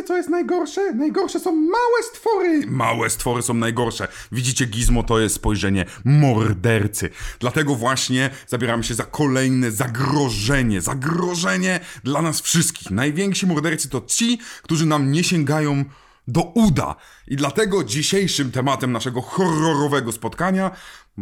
wiecie co jest najgorsze? Najgorsze są małe stwory. Małe stwory są najgorsze. Widzicie, Gizmo to jest spojrzenie mordercy. Dlatego właśnie zabieramy się za kolejne zagrożenie. Zagrożenie dla nas wszystkich. Najwięksi mordercy to ci, którzy nam nie sięgają do uda. I dlatego dzisiejszym tematem naszego horrorowego spotkania,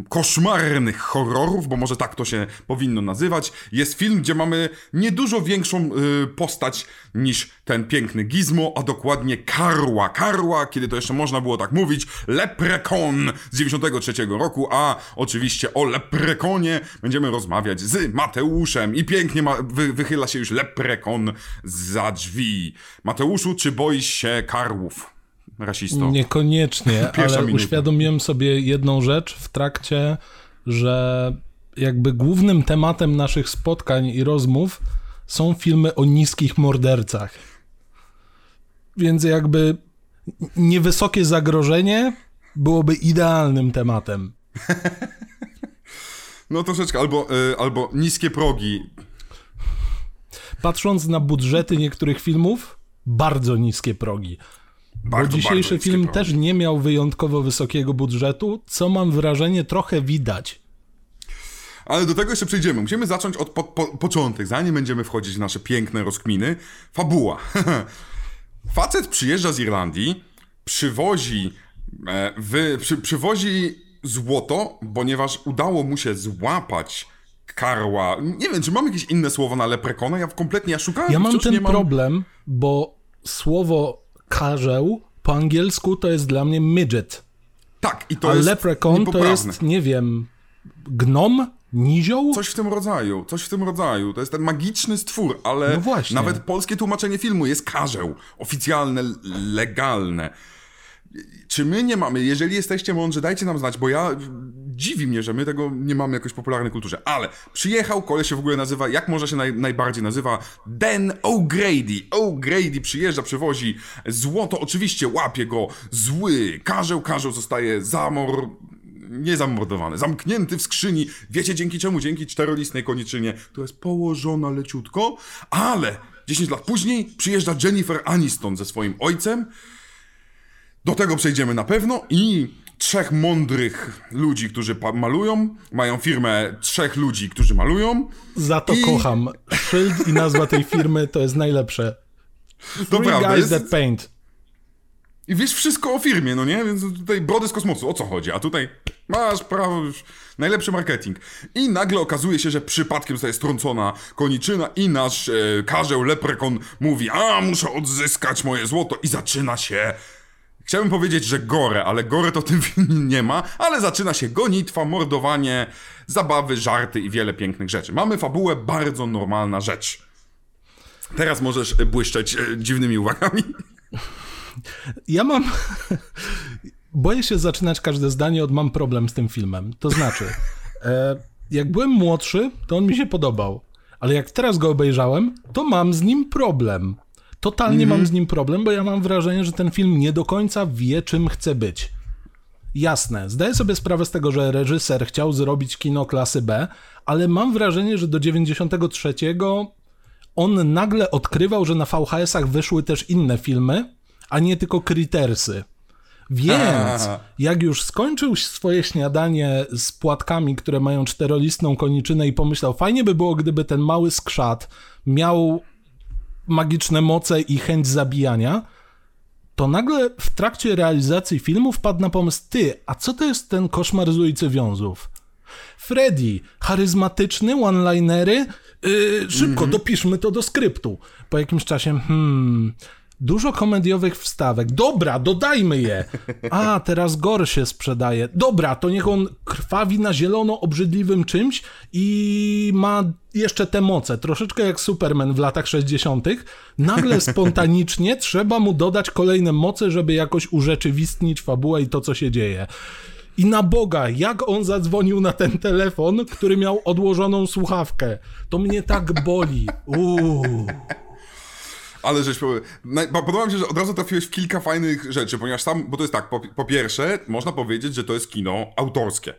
koszmarnych horrorów, bo może tak to się powinno nazywać, jest film, gdzie mamy niedużo większą y, postać niż ten piękny Gizmo, a dokładnie Karła. Karła, kiedy to jeszcze można było tak mówić, Leprekon z 93 roku, a oczywiście o Leprekonie będziemy rozmawiać z Mateuszem i pięknie ma, wy, wychyla się już Leprekon za drzwi. Mateuszu, czy boisz się Karłów? Rasisto. Niekoniecznie, ale minuta. uświadomiłem sobie jedną rzecz w trakcie, że jakby głównym tematem naszych spotkań i rozmów są filmy o niskich mordercach. Więc jakby niewysokie zagrożenie byłoby idealnym tematem. No troszeczkę, albo, y, albo niskie progi. Patrząc na budżety niektórych filmów, bardzo niskie progi. Bardzo, Bo dzisiejszy film też nie miał wyjątkowo wysokiego budżetu, co mam wrażenie trochę widać. Ale do tego jeszcze przejdziemy. Musimy zacząć od po, po, początek, zanim będziemy wchodzić w nasze piękne rozkminy. Fabuła. Facet przyjeżdża z Irlandii, przywozi, e, wy, przy, przywozi złoto, ponieważ udało mu się złapać karła. Nie wiem, czy mam jakieś inne słowo na leprekona? Ja kompletnie ja szukałem. Ja mam ten mam... problem, bo słowo karzeł po angielsku to jest dla mnie midget. Tak, i to A jest leprekon to jest, nie wiem, gnom? Nizioł? Coś w tym rodzaju, coś w tym rodzaju. To jest ten magiczny stwór, ale no nawet polskie tłumaczenie filmu jest karzeł. Oficjalne, legalne. Czy my nie mamy, jeżeli jesteście mądrzy, dajcie nam znać, bo ja dziwi mnie, że my tego nie mamy jakoś popularnej kulturze. Ale przyjechał, kole się w ogóle nazywa, jak może się naj, najbardziej nazywa? Dan O'Grady. O'Grady przyjeżdża, przywozi złoto, oczywiście łapie go zły, karzeł, karzeł zostaje zamor nie zamordowany, zamknięty w skrzyni. Wiecie dzięki czemu? Dzięki czterolistnej koniczynie, która jest położona leciutko, ale 10 lat później przyjeżdża Jennifer Aniston ze swoim ojcem do tego przejdziemy na pewno i trzech mądrych ludzi, którzy malują. Mają firmę trzech ludzi, którzy malują. Za to I... kocham. Szyld i nazwa tej firmy to jest najlepsze. To prawda. Guys jest... that paint. I wiesz wszystko o firmie, no nie? Więc tutaj brody z kosmosu, o co chodzi? A tutaj masz prawo już najlepszy marketing. I nagle okazuje się, że przypadkiem zostaje strącona koniczyna i nasz e, karzeł leprekon mówi, a muszę odzyskać moje złoto i zaczyna się Chciałbym powiedzieć, że gore, ale gore to tym filmie nie ma, ale zaczyna się gonitwa, mordowanie, zabawy, żarty i wiele pięknych rzeczy. Mamy fabułę, bardzo normalna rzecz. Teraz możesz błyszczeć e, dziwnymi uwagami. Ja mam. Boję się zaczynać każde zdanie od mam problem z tym filmem. To znaczy, e, jak byłem młodszy, to on mi się podobał. Ale jak teraz go obejrzałem, to mam z nim problem. Totalnie mm -hmm. mam mhm. z nim problem, bo ja mam wrażenie, że ten film nie do końca wie, czym chce być. Jasne, zdaję sobie sprawę z tego, że reżyser chciał zrobić kino klasy B, ale mam wrażenie, że do 93 on nagle odkrywał, że na VHS-ach wyszły też inne filmy, a nie tylko Critersy. Więc jak już skończył swoje śniadanie z płatkami, które mają czterolistną koniczynę i pomyślał, fajnie by było, gdyby ten mały skrzat miał magiczne moce i chęć zabijania, to nagle w trakcie realizacji filmu wpadł na pomysł, ty, a co to jest ten koszmar z ulicy Wiązów? Freddy, charyzmatyczny, one-linery, yy, szybko, mm -hmm. dopiszmy to do skryptu. Po jakimś czasie, hmm, Dużo komediowych wstawek. Dobra, dodajmy je. A, teraz Gor się sprzedaje. Dobra, to niech on krwawi na zielono obrzydliwym czymś i ma jeszcze te moce. Troszeczkę jak Superman w latach 60. Nagle spontanicznie trzeba mu dodać kolejne moce, żeby jakoś urzeczywistnić fabułę i to, co się dzieje. I na Boga, jak on zadzwonił na ten telefon, który miał odłożoną słuchawkę. To mnie tak boli. Uuu. Ale żeś podoba mi się, że od razu trafiłeś w kilka fajnych rzeczy, ponieważ tam, bo to jest tak, po, po pierwsze, można powiedzieć, że to jest kino autorskie.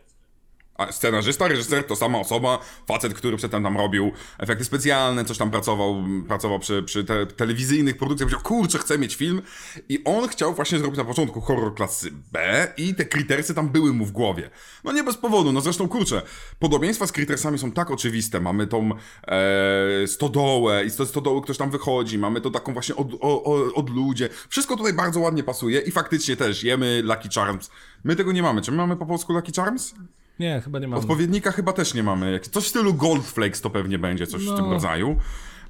Scenarzysta, reżyser to sama osoba, facet, który przedtem tam robił efekty specjalne, coś tam pracował, pracował przy, przy te, telewizyjnych produkcjach, powiedział, kurczę, chcę mieć film. I on chciał właśnie zrobić na początku horror klasy B i te Crittersy tam były mu w głowie. No nie bez powodu, no zresztą kurczę, podobieństwa z Crittersami są tak oczywiste. Mamy tą e, stodołę i z stodoły ktoś tam wychodzi, mamy to taką właśnie od, o, o, od ludzie. Wszystko tutaj bardzo ładnie pasuje i faktycznie też jemy Lucky Charms. My tego nie mamy. Czy my mamy po polsku Lucky Charms? Nie, chyba nie mamy. Odpowiednika chyba też nie mamy. Coś w stylu Goldflakes to pewnie będzie, coś w tym rodzaju.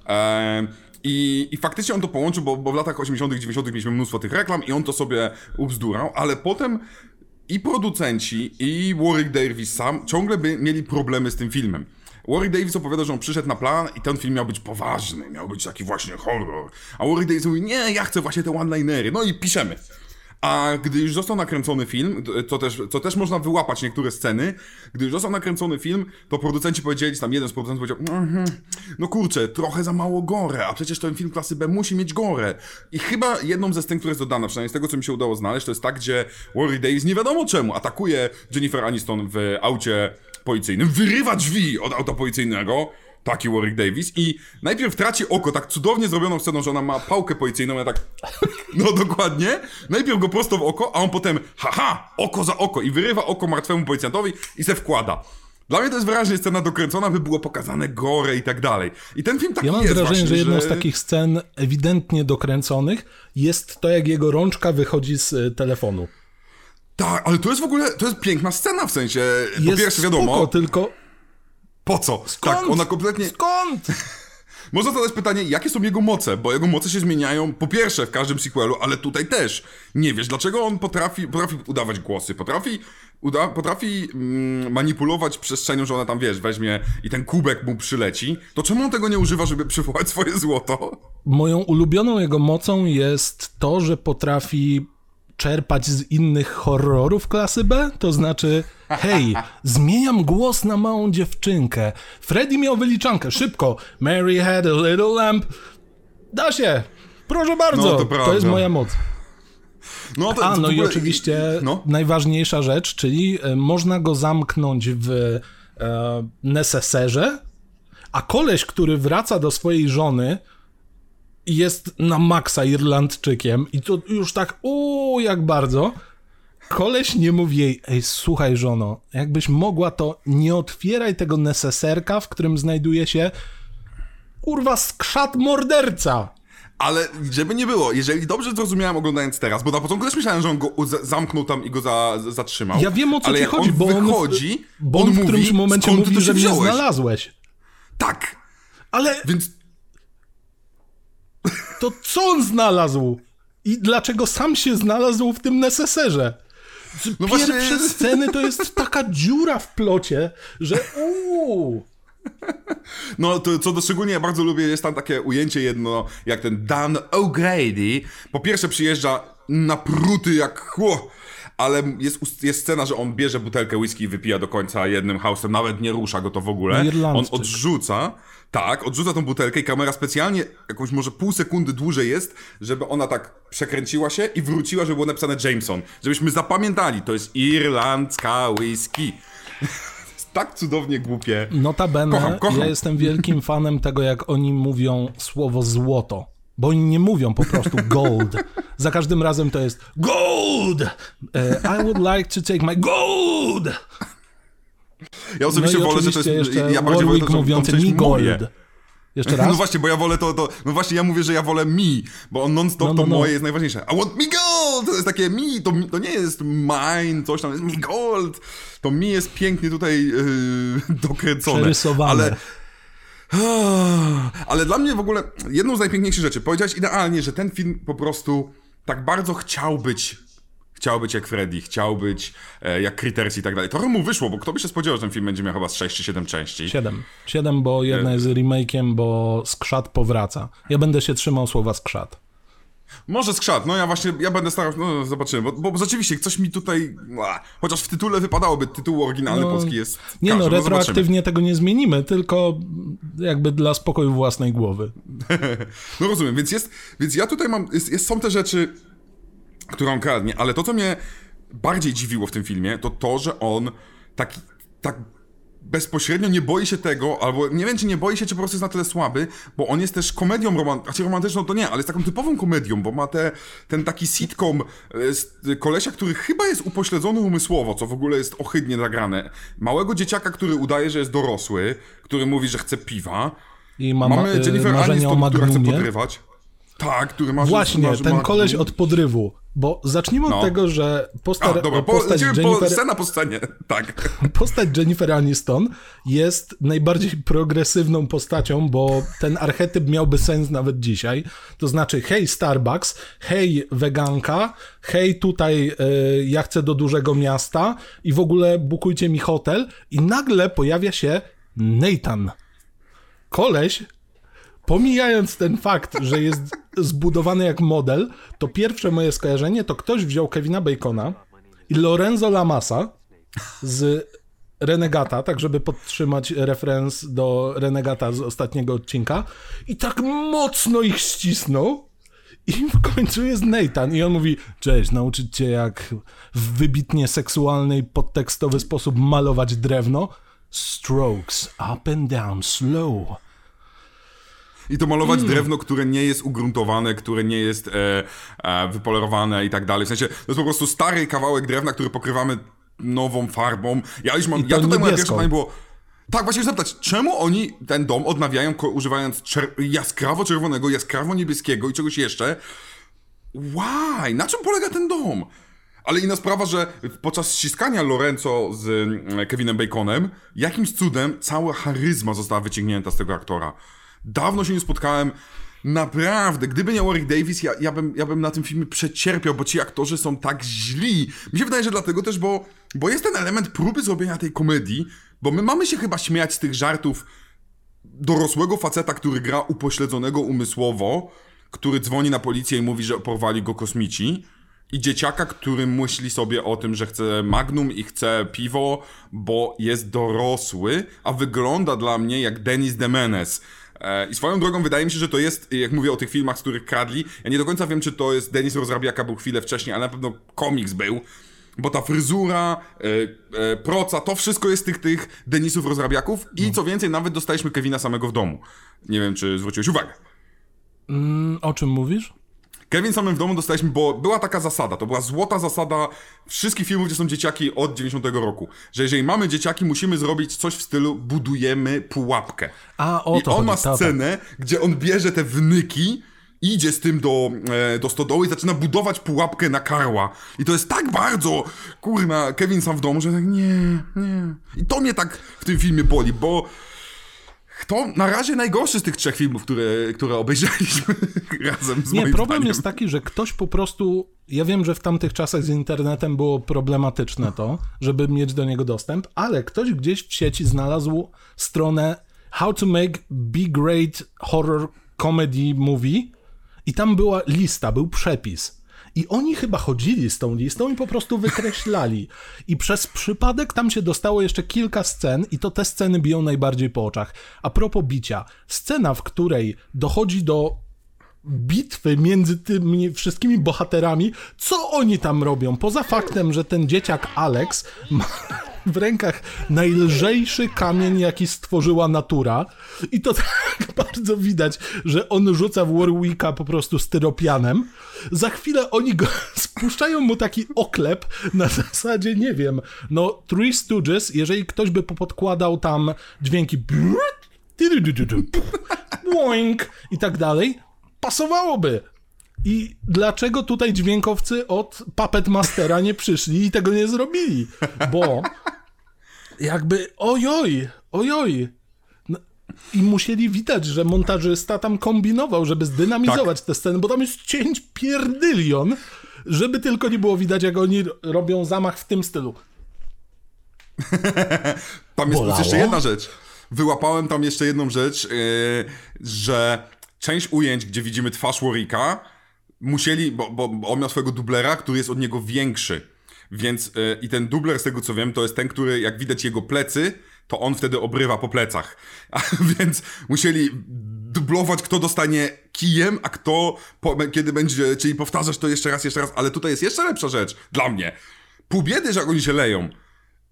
E, i, I faktycznie on to połączył, bo, bo w latach 80., 90. mieliśmy mnóstwo tych reklam i on to sobie ubzdurał, ale potem i producenci, i Warwick Davis sam ciągle by mieli problemy z tym filmem. Warwick Davis opowiada, że on przyszedł na plan i ten film miał być poważny, miał być taki właśnie horror. A Warwick Davis mówi, nie, ja chcę właśnie te one-linery. No i piszemy. A gdy już został nakręcony film, co też, co też można wyłapać niektóre sceny, gdy już został nakręcony film, to producenci powiedzieli, tam jeden z producentów powiedział, mhm, no kurczę, trochę za mało gore, a przecież ten film klasy B musi mieć gore. I chyba jedną ze scen, która jest dodana, przynajmniej z tego, co mi się udało znaleźć, to jest tak, gdzie Warwick Davis nie wiadomo czemu atakuje Jennifer Aniston w aucie policyjnym, wyrywa drzwi od auta policyjnego, taki Warwick Davis i najpierw traci oko tak cudownie zrobioną sceną, że ona ma pałkę policyjną, ja tak, no dokładnie, najpierw go prosto w oko, a on potem, haha, oko za oko i wyrywa oko martwemu policjantowi i se wkłada. Dla mnie to jest wyraźnie scena dokręcona, by było pokazane gore i tak dalej. I ten film taki Ja mam jest wrażenie, właśnie, że jedną z takich scen ewidentnie dokręconych jest to, jak jego rączka wychodzi z y, telefonu. Tak, ale to jest w ogóle, to jest piękna scena w sensie, po Jest pierwsze wiadomo, spoko, tylko po co? skąd? Tak, ona kompletnie... Skąd? Można zadać pytanie, jakie są jego moce, bo jego moce się zmieniają po pierwsze w każdym sequelu, ale tutaj też. Nie wiesz, dlaczego on potrafi, potrafi udawać głosy, potrafi, uda, potrafi mm, manipulować przestrzenią, że ona tam, wiesz, weźmie i ten kubek mu przyleci, to czemu on tego nie używa, żeby przywołać swoje złoto? Moją ulubioną jego mocą jest to, że potrafi czerpać z innych horrorów klasy B, to znaczy hej, zmieniam głos na małą dziewczynkę. Freddy miał wyliczankę, szybko. Mary had a little lamp. Da się. Proszę bardzo. No, to to, jest moja moc. No, to, A, no i oczywiście No. najważniejsza rzecz, czyli e, można go zamknąć w e, neseserze, a koleś, który wraca do swojej żony jest na maksa Irlandczykiem i to już tak, uuu, jak bardzo. Koleś nie mówi jej, ej, słuchaj żono, jakbyś mogła, to nie otwieraj tego neseserka, w którym znajduje się kurwa skrzat morderca. Ale żeby nie było, jeżeli dobrze zrozumiałem oglądając teraz, bo na początku też myślałem, że on go za- zamknął tam i go za, zatrzymał. Ja wiem o co ale ci jak chodzi, on bo on, wychodzi, bo on on w mówi, którymś momencie mówi, że mnie wziąłeś? znalazłeś. Tak, Ale więc to co on znalazł? I dlaczego sam się znalazł w tym neseserze? No Pierwsze właśnie- sceny to jest taka dziura w plocie, że uuu. No, to, co do szczególnie ja bardzo lubię, jest tam takie ujęcie jedno, jak ten Dan O'Grady po pierwsze przyjeżdża napruty jak chło, ale jest, jest scena, że on bierze butelkę whisky i wypija do końca jednym hausem, nawet nie rusza go to w ogóle. No, On odrzuca, tak, odrzuca tą butelkę i kamera specjalnie jakąś może pół sekundy dłużej jest, żeby ona tak przekręciła się i wróciła, żeby było napisane Jameson. Żebyśmy zapamiętali, to jest irlandzka whisky. jest tak cudownie głupie. Notabene, Kocham, kocham. ja jestem wielkim fanem tego, jak oni mówią słowo złoto. Bo oni nie mówią po prostu gold. Za każdym razem to jest gold! E, I would like to take my gold! Ja osobiście no wolę, że to jest. jeszcze Ja bardziej wolę to, mówiący mi gold. moje. Jeszcze raz? No właśnie, bo ja wolę to, to. No właśnie, ja mówię, że ja wolę mi, bo on non-stop No, no, to no. moje jest najważniejsze. I want me gold! To jest takie mi, to, to nie jest mine, coś tam, jest mi gold. To mi jest pięknie tutaj yy, dokręcone. Przerysowane. Ale. Ale dla mnie w ogóle jedną z najpiękniejszych rzeczy, powiedziałeś idealnie, że ten film po prostu tak bardzo chciał być. Chciał być jak Freddy, chciał być e, jak Critters i tak dalej. Trochę mu wyszło, bo kto by się spodziewał, że ten film będzie miał chyba z 6 czy 7 części. Siedem. Siedem, bo jedna jest remake'iem, bo skrzat powraca. Ja będę się trzymał słowa skrzat. Może skrzat, no ja właśnie, ja będę starał, no zobaczymy, bo, bo rzeczywiście coś mi tutaj, a, chociaż w tytule wypadałoby, tytuł oryginalny No, polski jest Nie każdy, no, zobaczymy. retroaktywnie tego nie zmienimy, tylko jakby dla spokoju własnej głowy. No rozumiem, więc jest, więc ja tutaj mam, jest, jest, są te rzeczy, które on kradnie, ale to, co mnie bardziej dziwiło w tym filmie, to to, że on taki, tak bezpośrednio nie boi się tego, albo nie wiem, czy nie boi się, czy po prostu jest na tyle słaby, bo on jest też komedią romantyczną, znaczy romantyczną to nie, ale jest taką typową komedią, bo ma te, ten taki sitcom e, z kolesia, który chyba jest upośledzony umysłowo, co w ogóle jest ohydnie nagrane. Małego dzieciaka, który udaje, że jest dorosły, który mówi, że chce piwa. I ma, Mamy e, Jennifer Aniston, która chce podrywać. Tak, który ma... Właśnie, ten koleś od podrywu. Bo zacznijmy no. od tego, że postać, A, dobra, postać po, Jennifer... Po, scena po scenie, tak. Postać Jennifer Aniston jest najbardziej progresywną postacią, bo ten archetyp miałby sens nawet dzisiaj. To znaczy, hej Starbucks, hej weganka, hej tutaj y, ja chcę do dużego miasta i w ogóle bukujcie mi hotel i nagle pojawia się Nathan. Koleś, pomijając ten fakt, że jest zbudowany jak model, to pierwsze moje skojarzenie to ktoś wziął Kevina Bacona i Lorenzo Lamasa z Renegata, tak żeby podtrzymać referens do Renegata z ostatniego odcinka i tak mocno ich ścisnął i w końcu jest Nathan i on mówi, cześć, nauczyć cię jak w wybitnie seksualny i podtekstowy sposób malować drewno. Strokes up and down slow. I to malować mm. drewno, które nie jest ugruntowane, które nie jest e, e, wypolerowane i tak dalej. W sensie, to jest po prostu stary kawałek drewna, który pokrywamy nową farbą. Ja już mam, ja tutaj moje pierwsze pytanie było, tak, właśnie zapytać, czemu oni ten dom odnawiają używając jaskrawo czerwonego, jaskrawo niebieskiego i czegoś jeszcze? Why? Na czym polega ten dom? Ale inna sprawa, że podczas ściskania Lorenzo z mm, Kevinem Baconem, jakimś cudem cała charyzma została wyciągnięta z tego aktora. Dawno się nie spotkałem. Naprawdę, gdyby nie Warwick Davis, ja, ja, bym, ja bym na tym filmie przecierpiał, bo ci aktorzy są tak źli. Mi się wydaje, że dlatego też, bo, bo jest ten element próby zrobienia tej komedii, bo my mamy się chyba śmiać z tych żartów dorosłego faceta, który gra upośledzonego umysłowo, który dzwoni na policję i mówi, że porwali go kosmici. I dzieciaka, który myśli sobie o tym, że chce magnum i chce piwo, bo jest dorosły, a wygląda dla mnie jak Denis Demenes I swoją drogą wydaje mi się, że to jest, jak mówię o tych filmach, z których kradli, ja nie do końca wiem, czy to jest Denis Rozrabiaka był chwilę wcześniej, ale na pewno komiks był, bo ta fryzura, e, e, proca, to wszystko jest tych, tych Denisów Rozrabiaków i no. co więcej, nawet dostaliśmy Kevina samego w domu. Nie wiem, czy zwróciłeś uwagę. Mm, o czym mówisz? Kevin samym w domu dostaliśmy, bo była taka zasada, to była złota zasada wszystkich filmów, gdzie są dzieciaki od 90 roku, że jeżeli mamy dzieciaki, musimy zrobić coś w stylu budujemy pułapkę. A, o to I on chodzi, ma scenę, gdzie on bierze te wnyki, idzie z tym do, e, do stodoły i zaczyna budować pułapkę na karła. I to jest tak bardzo, kurna, Kevin sam w domu, że tak nie, nie. I to mnie tak w tym filmie boli, bo to na razie najgorszy z tych trzech filmów, które, które obejrzeliśmy razem z Nie, problem zdaniem. jest taki, że ktoś po prostu. Ja wiem, że w tamtych czasach z internetem było problematyczne to, żeby mieć do niego dostęp, ale ktoś gdzieś w sieci znalazł stronę How to Make Big Great Horror Comedy Movie i tam była lista, był przepis i oni chyba chodzili z tą listą i po prostu wykreślali. I przez przypadek tam się dostało jeszcze kilka scen, i to te sceny biją najbardziej po oczach. A propos bicia, scena, w której dochodzi do bitwy między tymi wszystkimi bohaterami, co oni tam robią? Poza faktem, że ten dzieciak Alex ma w rękach najlżejszy kamień, jaki stworzyła natura. I to tak bardzo widać, że on rzuca w Warwicka po prostu styropianem. Za chwilę oni go spuszczają mu taki oklep na zasadzie, nie wiem, no Three Stooges, jeżeli ktoś by podkładał tam dźwięki boing i tak dalej, pasowałoby. I dlaczego tutaj dźwiękowcy od Puppet Mastera nie przyszli i tego nie zrobili? Bo jakby ojoj, ojoj. No, I musieli widać, że montażysta tam kombinował, żeby zdynamizować tak. tę scenę, bo tam jest cięć pierdylion, żeby tylko nie było widać, jak oni robią zamach w tym stylu. tam jest jeszcze jedna rzecz. Wyłapałem tam jeszcze jedną rzecz, yy, że część ujęć, gdzie widzimy twarz Warwicka, musieli, bo, bo, bo on miał swojego dublera, który jest od niego większy. Więc yy, i ten dubler, z tego co wiem, to jest ten, który jak widać jego plecy, to on wtedy obrywa po plecach. A, więc musieli dublować, kto dostanie kijem, a kto po, kiedy będzie, czyli powtarzasz to jeszcze raz, jeszcze raz, ale tutaj jest jeszcze lepsza rzecz dla mnie. Pół biedy, że oni się leją.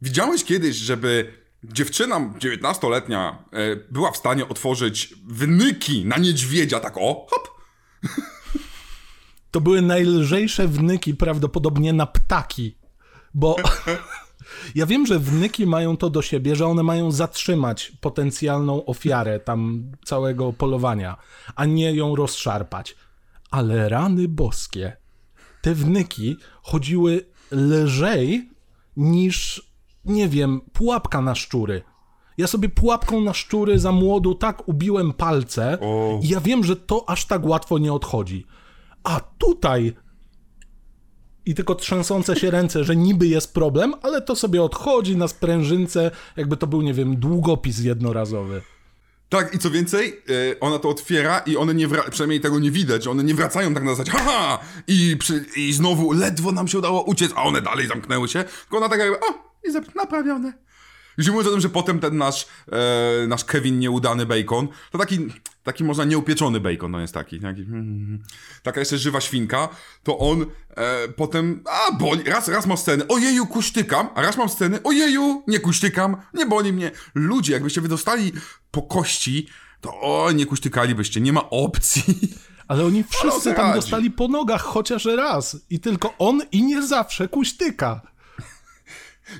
Widziałeś kiedyś, żeby dziewczyna 19-letnia e, była w stanie otworzyć wnyki na niedźwiedzia, tak o, hop. To były najlżejsze wnyki prawdopodobnie na ptaki, bo ja wiem, że wnyki mają to do siebie, że one mają zatrzymać potencjalną ofiarę tam całego polowania, a nie ją rozszarpać. Ale rany boskie, te wnyki chodziły lżej niż, nie wiem, pułapka na szczury. Ja sobie pułapką na szczury za młodu tak ubiłem palce O. i ja wiem, że to aż tak łatwo nie odchodzi. A tutaj i tylko trzęsące się ręce, że niby jest problem, ale to sobie odchodzi na sprężynce, jakby to był, nie wiem, długopis jednorazowy. Tak, i co więcej, e, ona to otwiera i one nie wracają, przynajmniej tego nie widać, one nie wracają tak na zasadzie, haha! I, przy, I znowu ledwo nam się udało uciec, a one dalej zamknęły się, tylko ona tak jakby, o, i naprawione. Już nie mówiąc o tym, że potem ten nasz, e, nasz Kevin nieudany bacon, to taki, taki można nieupieczony bacon, no jest taki, taki mm, taka jeszcze żywa świnka, to on e, potem, a boli, raz, raz mam scenę, ojeju, kuśtykam, a raz mam scenę, ojeju, nie kuśtykam, nie boli mnie. Ludzie, jakbyście wydostali po kości, to o, nie kuśtykalibyście, nie ma opcji. Ale oni wszyscy sobie tam radzi. dostali po nogach chociaż raz. I tylko on i nie zawsze kuśtyka.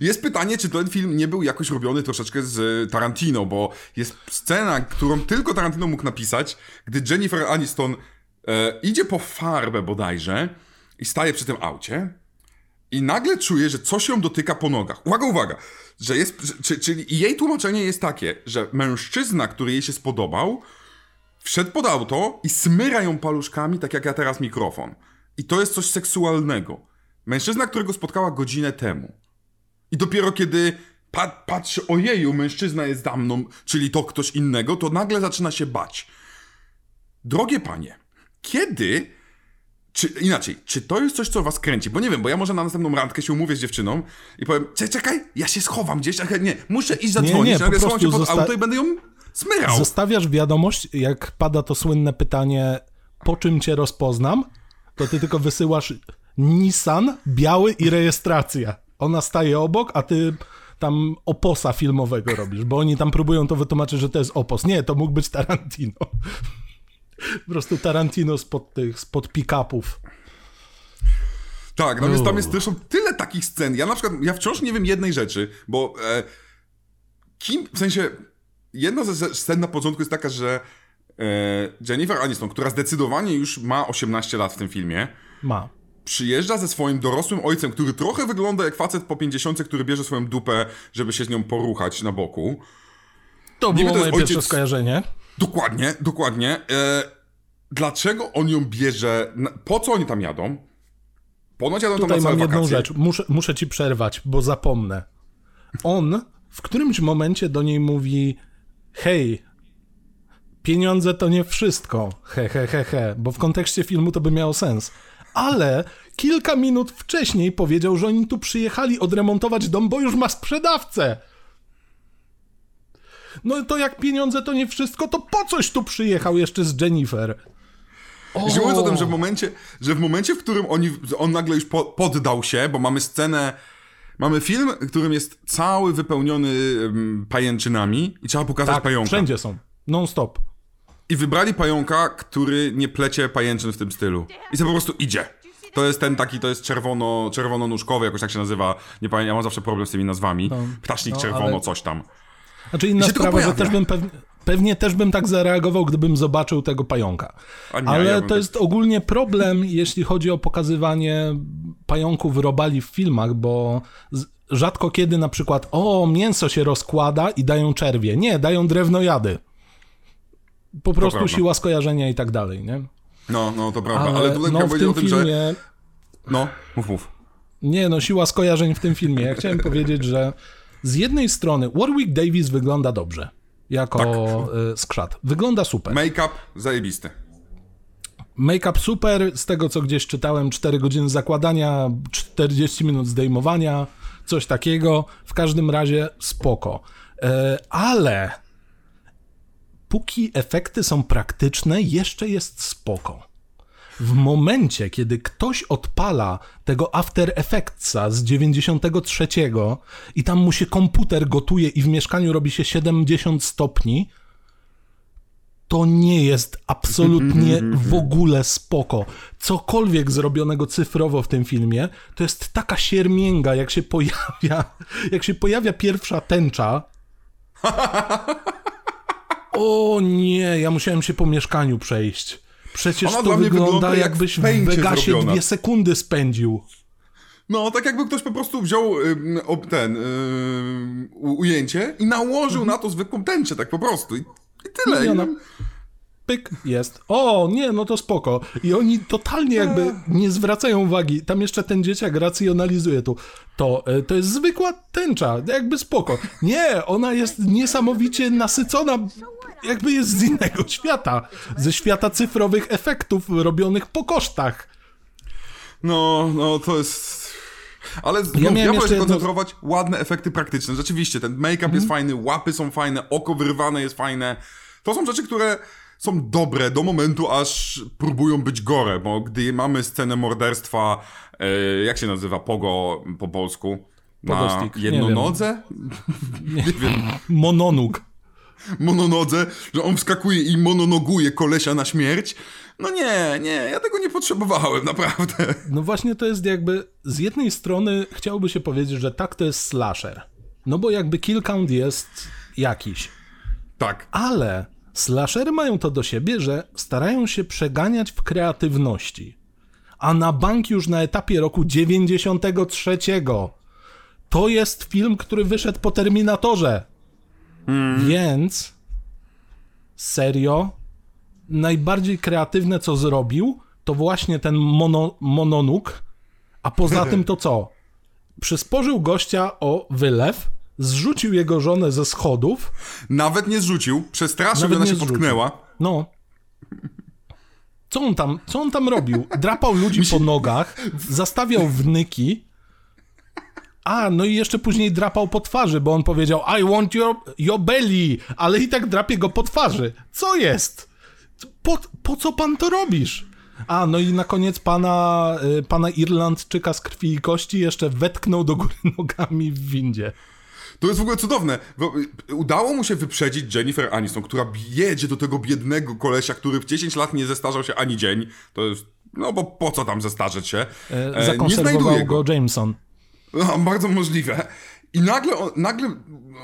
Jest pytanie, czy ten film nie był jakoś robiony troszeczkę z Tarantino, bo jest scena, którą tylko Tarantino mógł napisać, gdy Jennifer Aniston e, idzie po farbę bodajże i staje przy tym aucie i nagle czuje, że coś ją dotyka po nogach. Uwaga, uwaga! Że jest, czy, czyli jej tłumaczenie jest takie, że mężczyzna, który jej się spodobał, wszedł pod auto i smyra ją paluszkami, tak jak ja teraz mikrofon. I to jest coś seksualnego. Mężczyzna, którego spotkała godzinę temu. I dopiero kiedy pa patrzy, ojeju, mężczyzna jest za mną, czyli to ktoś innego, to nagle zaczyna się bać. Drogie panie, kiedy... Czy inaczej, czy to jest coś, co was kręci? Bo nie wiem, bo ja może na następną randkę się umówię z dziewczyną i powiem, czekaj, ja się schowam gdzieś, ale nie, muszę iść zadzwonić, nie, nie, po nagle schowam się pod zosta- auto i będę ją smyrał. Zostawiasz wiadomość, jak pada to słynne pytanie, po czym cię rozpoznam, to ty tylko wysyłasz Nissan, biały i rejestracja. Ona staje obok, a ty tam oposa filmowego robisz, bo oni tam próbują to wytłumaczyć, że to jest opos. Nie, to mógł być Tarantino. Po prostu Tarantino spod tych, spod pick-upów. Tak, no więc tam jest zresztą tyle takich scen. Ja na przykład, ja wciąż nie wiem jednej rzeczy, bo e, kim, w sensie, jedna ze- ze scen na początku jest taka, że e, Jennifer Aniston, która zdecydowanie już ma 18 lat w tym filmie, Ma. Przyjeżdża ze swoim dorosłym ojcem, który trochę wygląda jak facet po 50, który bierze swoją dupę, żeby się z nią poruchać na boku. To Niby było to moje jest pierwsze ojciec- skojarzenie. Dokładnie, dokładnie. E, dlaczego on ją bierze? Po co oni tam jadą? Ponoć jadą tam Tutaj na całe mam jedną wakacje. rzecz. Muszę, muszę ci przerwać, bo zapomnę. On w którymś momencie do niej mówi: Hej, pieniądze to nie wszystko. He, he, he, he. Bo w kontekście filmu to by miało sens. Ale kilka minut wcześniej powiedział, że oni tu przyjechali odremontować dom, bo już ma sprzedawcę. No to jak pieniądze to nie wszystko, to po coś tu przyjechał jeszcze z Jennifer? Jeśli mówiąc o tym, że w momencie, że w momencie, w którym oni, on nagle już po, poddał się, bo mamy scenę, mamy film, którym jest cały wypełniony um, pajęczynami i trzeba pokazać Tak, pająka. wszędzie są. Non-stop. I wybrali pająka, który nie plecie pajęczyn w tym stylu. I sobie po prostu idzie. To jest ten taki, to jest czerwono, czerwono-nóżkowy, jakoś tak się nazywa. Nie pamiętam, ja mam zawsze problem z tymi nazwami. Ptasznik no, czerwono, ale- coś tam. Znaczy inna sprawa, że też bym pewnie, pewnie też bym tak zareagował, gdybym zobaczył tego pająka. Nie, Ale ja to tak- jest ogólnie problem, jeśli chodzi o pokazywanie pająków robali w filmach, bo rzadko kiedy na przykład o, mięso się rozkłada i dają czerwie. Nie, dają drewnojady. Po prostu prawda. siła skojarzenia i tak dalej, nie? No, no, to prawda. Ale, Ale, tutaj no chciałem w powiedzieć tym o tym, filmie... że... No, mów, mów. Nie, no siła skojarzeń w tym filmie. Ja chciałem powiedzieć, że z jednej strony Warwick Davis wygląda dobrze jako y, skrzat. Wygląda super. Make-up zajebisty. Make-up super, z tego co gdzieś czytałem, 4 godziny zakładania, 40 minut zdejmowania, coś takiego. W każdym razie spoko. E, ale póki efekty są praktyczne, jeszcze jest spoko. w momencie, kiedy ktoś odpala tego After Effectsa z 93 i tam mu się komputer gotuje i w mieszkaniu robi się 70 stopni, to nie jest absolutnie w ogóle spoko. Cokolwiek zrobionego cyfrowo w tym filmie, to jest taka siermięga, jak się pojawia, jak się pojawia pierwsza tęcza. O nie, ja musiałem się po mieszkaniu przejść. Przecież Ona to wygląda, wygląda jak jakbyś w Vegasie zrobiona. dwie sekundy spędził. No, tak jakby ktoś po prostu wziął ym, ob, ten u- ujęcie i nałożył na to zwykłą tęczę, tak po prostu. I, i tyle. Ona- I- Pyk, jest. O, nie, no to spoko. I oni totalnie jakby nie zwracają uwagi. Tam jeszcze ten dzieciak racjonalizuje tu. To, e, to jest zwykła tęcza, jakby spoko. Nie, ona jest niesamowicie nasycona, jakby jest z innego świata. Ze świata cyfrowych efektów robionych po kosztach. No, no, to jest... Ale ja, miałem ja wolę się jedno- koncentrować ładne efekty praktyczne. Rzeczywiście, ten make-up Mhm. jest fajny, łapy są fajne, oko wyrwane jest fajne. To są rzeczy, które są dobre do momentu, aż próbują być gore, bo gdy mamy scenę morderstwa, e, jak się nazywa pogo po polsku? Na Pogostik, nie jednonodze? Nie wiem. Mononóg. mononodze, że on wskakuje i mononoguje kolesia na śmierć. No nie, nie, ja tego nie potrzebowałem, naprawdę. No właśnie to jest jakby, z jednej strony chciałoby się powiedzieć, że tak to jest slasher. No bo jakby kill count jest jakiś. Tak. Ale slashery mają to do siebie, że starają się przeganiać w kreatywności. A na bank już na etapie roku 93. To jest film, który wyszedł po Terminatorze. Więc serio, najbardziej kreatywne co zrobił, to właśnie ten mono, mononuk. A poza tym to co? Przysporzył gościa o wylew, zrzucił jego żonę ze schodów, Nawet nie zrzucił, przestraszył, Nawet ona się zrzucił. potknęła. No. Co on tam, co on tam robił? Drapał ludzi po nogach, zastawiał wnyki. A, no i jeszcze później drapał po twarzy, bo on powiedział I want your, your belly, ale i tak drapie go po twarzy. Co jest? Po, po co pan to robisz? A, no i na koniec pana, y, pana Irlandczyka z krwi i kości jeszcze wetknął do góry nogami w windzie. To jest w ogóle cudowne. y, Udało mu się wyprzedzić Jennifer Aniston, która jedzie do tego biednego kolesia, który w 10 lat nie zestarzał się ani dzień. To jest, no bo po co tam zestarzeć się? E, E, nie znajduje go Jameson. No, bardzo możliwe. I nagle, nagle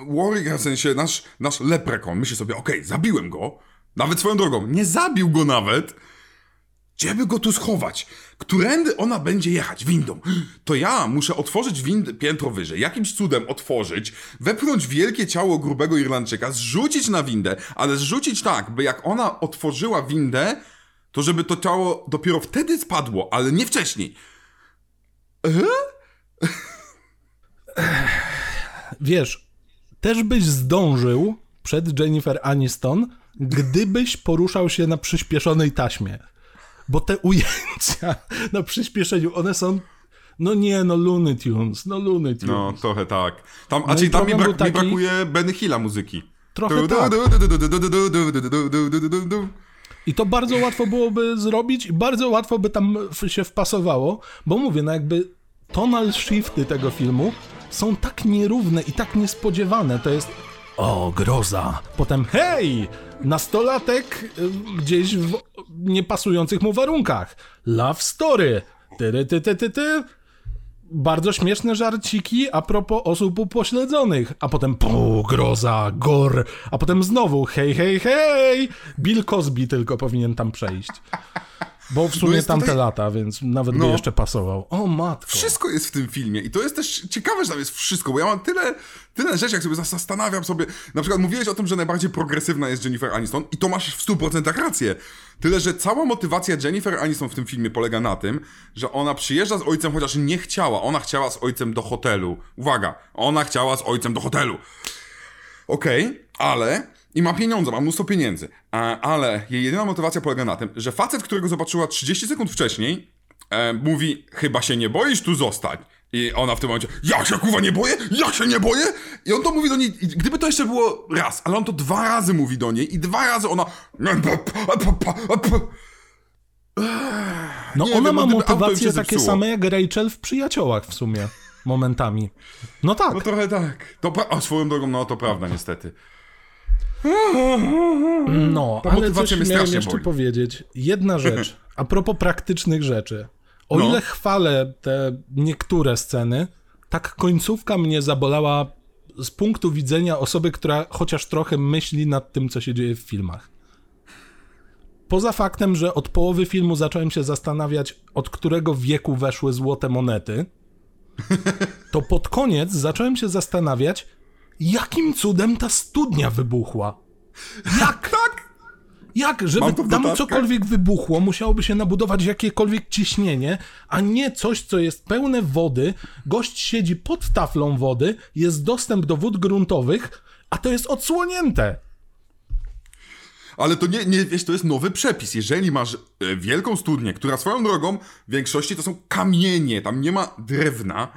Warwick, w sensie nasz, nasz leprekon, myśli sobie, okej, zabiłem go. Nawet swoją drogą, nie zabił go nawet. Gdzie by go tu schować? Którędy ona będzie jechać? Windą. To ja muszę otworzyć windę piętro wyżej, jakimś cudem otworzyć, wepchnąć wielkie ciało grubego Irlandczyka, zrzucić na windę, ale zrzucić tak, by jak ona otworzyła windę, to żeby to ciało dopiero wtedy spadło, ale nie wcześniej. wiesz, też byś zdążył przed Jennifer Aniston, gdybyś poruszał się na przyspieszonej taśmie bo te ujęcia na przyspieszeniu, one są no nie, no Looney Tunes, no Looney Tunes. No, trochę tak. Tam, a no czyli tam mi, brak, taki... mi brakuje Ben Hilla muzyki. Trochę tak. I to bardzo łatwo byłoby zrobić i bardzo łatwo by tam się wpasowało, bo mówię, no jakby tonal shifty tego filmu są tak nierówne i tak niespodziewane. To jest o, groza. Potem hej, nastolatek gdzieś w niepasujących mu warunkach. Love story. Ty, ty, ty, ty, ty. Bardzo śmieszne żarciki a propos osób upośledzonych. A potem pu, groza, gor. A potem znowu hej, hej, hej. Bill Cosby tylko powinien tam przejść. Bo w sumie tamte tutaj- lata, więc nawet by No. jeszcze pasował. O matko. Wszystko jest w tym filmie i to jest też ciekawe, że tam jest wszystko, bo ja mam tyle, tyle rzeczy, jak sobie zastanawiam sobie, na przykład mówiłeś o tym, że najbardziej progresywna jest Jennifer Aniston i to masz w 100% rację. Tyle, że cała motywacja Jennifer Aniston w tym filmie polega na tym, że ona przyjeżdża z ojcem, chociaż nie chciała, ona chciała z ojcem do hotelu. Uwaga, ona chciała z ojcem do hotelu. Okej, ale. I ma pieniądze, ma mnóstwo pieniędzy. A, ale jej jedyna motywacja polega na tym, że facet, którego zobaczyła 30 sekund wcześniej, e, mówi: Chyba się nie boisz tu zostać. I ona w tym momencie: Ja się kuwa nie boję? Ja się nie boję? I on to mówi do niej. Gdyby to jeszcze było raz, ale on to dwa razy mówi do niej, i dwa razy ona. No Nie ona wiem, ma no im motywacje takie same jak Rachel w Przyjaciołach w sumie. Momentami. No tak. No trochę tak. To pra- a swoją drogą, no to prawda niestety. No, Ta ale coś miałem jeszcze boli. powiedzieć. Jedna rzecz, a propos praktycznych rzeczy. O No. ile chwalę te niektóre sceny, tak końcówka mnie zabolała z punktu widzenia osoby, która chociaż trochę myśli nad tym, co się dzieje w filmach. Poza faktem, że od połowy filmu zacząłem się zastanawiać, od którego wieku weszły złote monety, to pod koniec zacząłem się zastanawiać, jakim cudem ta studnia wybuchła. Jak? Tak! Jak? Żeby tam cokolwiek wybuchło, musiałoby się nabudować jakiekolwiek ciśnienie, a nie coś, co jest pełne wody, gość siedzi pod taflą wody, jest dostęp do wód gruntowych, a to jest odsłonięte. Ale to nie, nie, wiesz, to jest nowy przepis. Jeżeli masz e, wielką studnię, która swoją drogą w większości to są kamienie, tam nie ma drewna,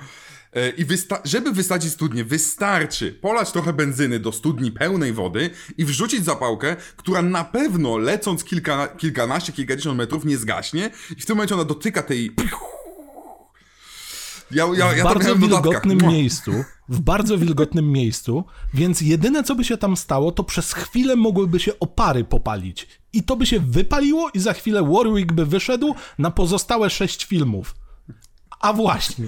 i wysta- żeby wysadzić studnię, wystarczy polać trochę benzyny do studni pełnej wody i wrzucić zapałkę, która na pewno lecąc kilka, kilkanaście, kilkadziesiąt metrów nie zgaśnie i w tym momencie ona dotyka tej... Ja, ja, w ja bardzo w dodatkach. wilgotnym miejscu, w bardzo wilgotnym miejscu, więc jedyne co by się tam stało, to przez chwilę mogłyby się opary popalić. I to by się wypaliło i za chwilę Warwick by wyszedł na pozostałe sześć filmów. A właśnie.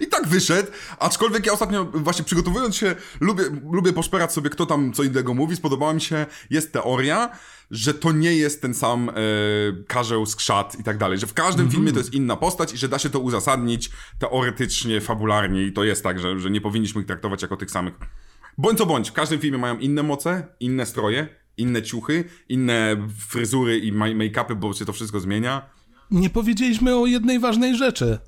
I tak wyszedł, aczkolwiek ja ostatnio właśnie przygotowując się, lubię, lubię poszperać sobie, kto tam co innego mówi. Spodobała mi się, jest teoria, że to nie jest ten sam e, karzeł, skrzat i tak dalej, że w każdym filmie to jest inna postać i że da się to uzasadnić teoretycznie, fabularnie i to jest tak, że, że nie powinniśmy ich traktować jako tych samych. Bądź co bądź, w każdym filmie mają inne moce, inne stroje, inne ciuchy, inne fryzury i ma- make-upy, bo się to wszystko zmienia. Nie powiedzieliśmy o jednej ważnej rzeczy.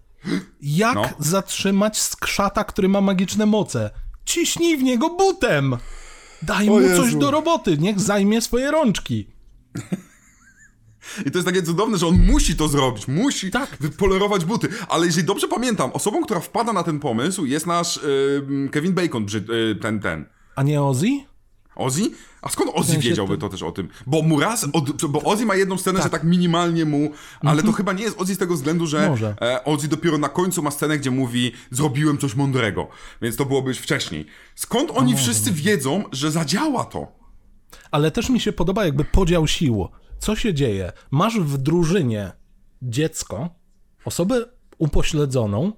Jak No. zatrzymać skrzata, który ma magiczne moce? Ciśnij w niego butem! Daj O mu Jezu. coś do roboty, niech zajmie swoje rączki. I to jest takie cudowne, że on musi to zrobić, musi Tak. wypolerować buty. Ale jeżeli dobrze pamiętam, osobą, która wpada na ten pomysł jest nasz ym, Kevin Bacon, brzyd, y, ten, ten. A nie Ozzy? Ozzy? A skąd Ozzy wiedziałby to- to też o tym? Bo mu raz, od, bo Ozzy ma jedną scenę, że tak minimalnie mu, ale to chyba nie jest Ozzy z tego względu, że Mhm. Może. e, Ozzy dopiero na końcu ma scenę, gdzie mówi zrobiłem coś mądrego, więc to byłoby już wcześniej. Skąd oni wszyscy wiedzą, że zadziała to? Ale też mi się podoba jakby podział sił. Co się dzieje? Masz w drużynie dziecko, osobę upośledzoną,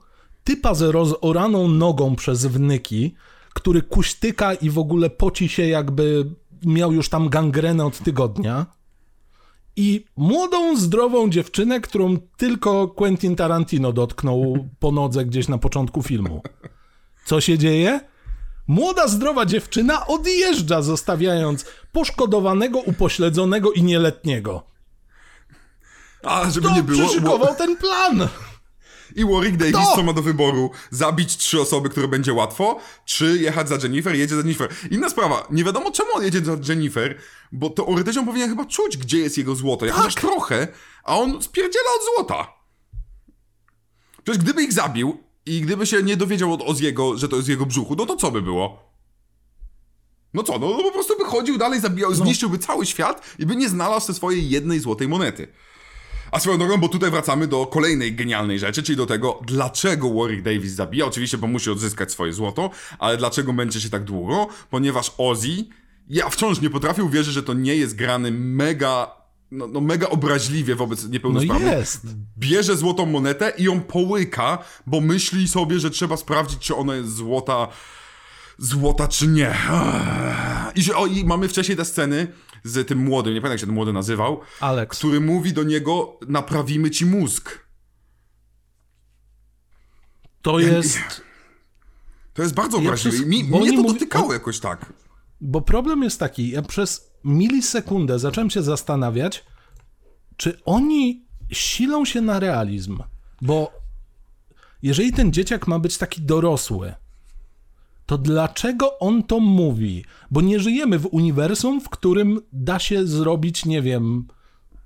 typa z rozoraną nogą przez wnyki, który kuśtyka i w ogóle poci się jakby miał już tam gangrenę od tygodnia i młodą, zdrową dziewczynę, którą tylko Quentin Tarantino dotknął po nodze gdzieś na początku filmu. Co się dzieje? Młoda, zdrowa dziewczyna odjeżdża, zostawiając poszkodowanego, upośledzonego i nieletniego. A, żeby Kto nie było... przyszykował ten plan? I Warwick Davis, Kto? co ma do wyboru? Zabić trzy osoby, które będzie łatwo, czy jechać za Jennifer, jedzie za Jennifer. Inna sprawa, nie wiadomo czemu on jedzie za Jennifer, bo teoretycznie on powinien chyba czuć, gdzie jest jego złoto, jak chociaż trochę, a on spierdziela od złota. Przecież gdyby ich zabił i gdyby się nie dowiedział od Oziego, że to jest jego brzuchu, no to co by było? No co, no, no po prostu by chodził dalej, zabijał, zniszczyłby cały świat i by nie znalazł tej swojej jednej złotej monety. A swoją drogą, bo tutaj wracamy do kolejnej genialnej rzeczy, czyli do tego, dlaczego Warwick Davis zabija. Oczywiście, bo musi odzyskać swoje złoto, ale dlaczego męczy się tak długo? Ponieważ Ozzy, ja wciąż nie potrafię uwierzyć, że to nie jest grany mega, no, no mega obraźliwie wobec No niepełnosprawnych. jest. Bierze złotą monetę i ją połyka, bo myśli sobie, że trzeba sprawdzić, czy ona jest złota, złota czy nie. I że o, i mamy wcześniej te sceny z tym młodym, nie pamiętam jak się ten młody nazywał, Alex. który mówi do niego, naprawimy ci mózg. To jest... To jest bardzo Ja obraźliwe. I mi, mnie to mówi- dotykało jakoś tak. Bo problem jest taki, ja przez milisekundę zacząłem się zastanawiać, czy oni silą się na realizm. Bo jeżeli ten dzieciak ma być taki dorosły, to dlaczego on to mówi? Bo nie żyjemy w uniwersum, w którym da się zrobić, nie wiem,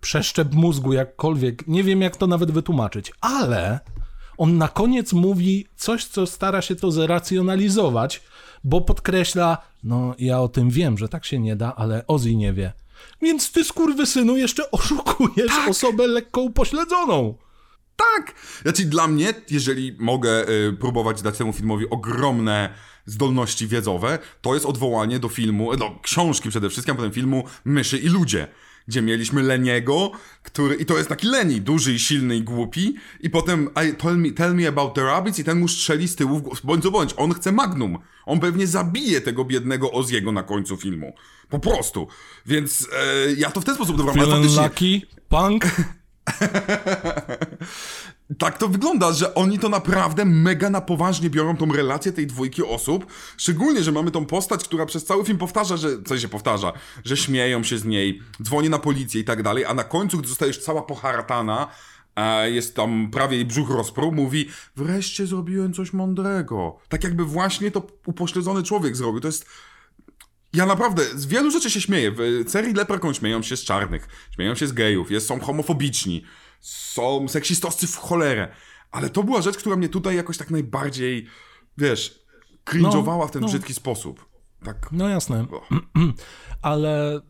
przeszczep mózgu jakkolwiek. Nie wiem, jak to nawet wytłumaczyć, ale on na koniec mówi coś, co stara się to zracjonalizować, bo podkreśla, no ja o tym wiem, że tak się nie da, ale Ozzy nie wie. Więc ty, skurwysynu, jeszcze oszukujesz Tak. osobę lekko upośledzoną. Tak! Znaczy dla mnie, jeżeli mogę y, próbować dać temu filmowi ogromne zdolności wiedzowe, to jest odwołanie do filmu, do książki przede wszystkim, a potem filmu Myszy i Ludzie. Gdzie mieliśmy Leniego, który, i to jest taki Leni, duży i silny i głupi, i potem I, tell, me, tell me about the rabbits i ten mu strzeli z tyłu, w, bądź co bądź, on chce Magnum. On pewnie zabije tego biednego Oziego na końcu filmu. Po prostu. Więc e, ja to w ten sposób ale Feeling lucky, punk. Tak to wygląda, że oni to naprawdę mega na poważnie biorą tą relację tej dwójki osób. Szczególnie, że mamy tą postać, która przez cały film powtarza, że coś się powtarza, że śmieją się z niej, dzwoni na policję i tak dalej, a na końcu, gdy zostajesz cała poharatana, a jest tam prawie brzuch rozpruł, mówi wreszcie zrobiłem coś mądrego. Tak jakby właśnie to upośledzony człowiek zrobił. To jest ja naprawdę z wielu rzeczy się śmieję. W serii Leprechaun śmieją się z czarnych, śmieją się z gejów, jest, są homofobiczni, są seksistowscy w cholerę. Ale to była rzecz, która mnie tutaj jakoś tak najbardziej, wiesz, cringe'owała w ten no. brzydki sposób. Tak. No jasne. O. Ale y,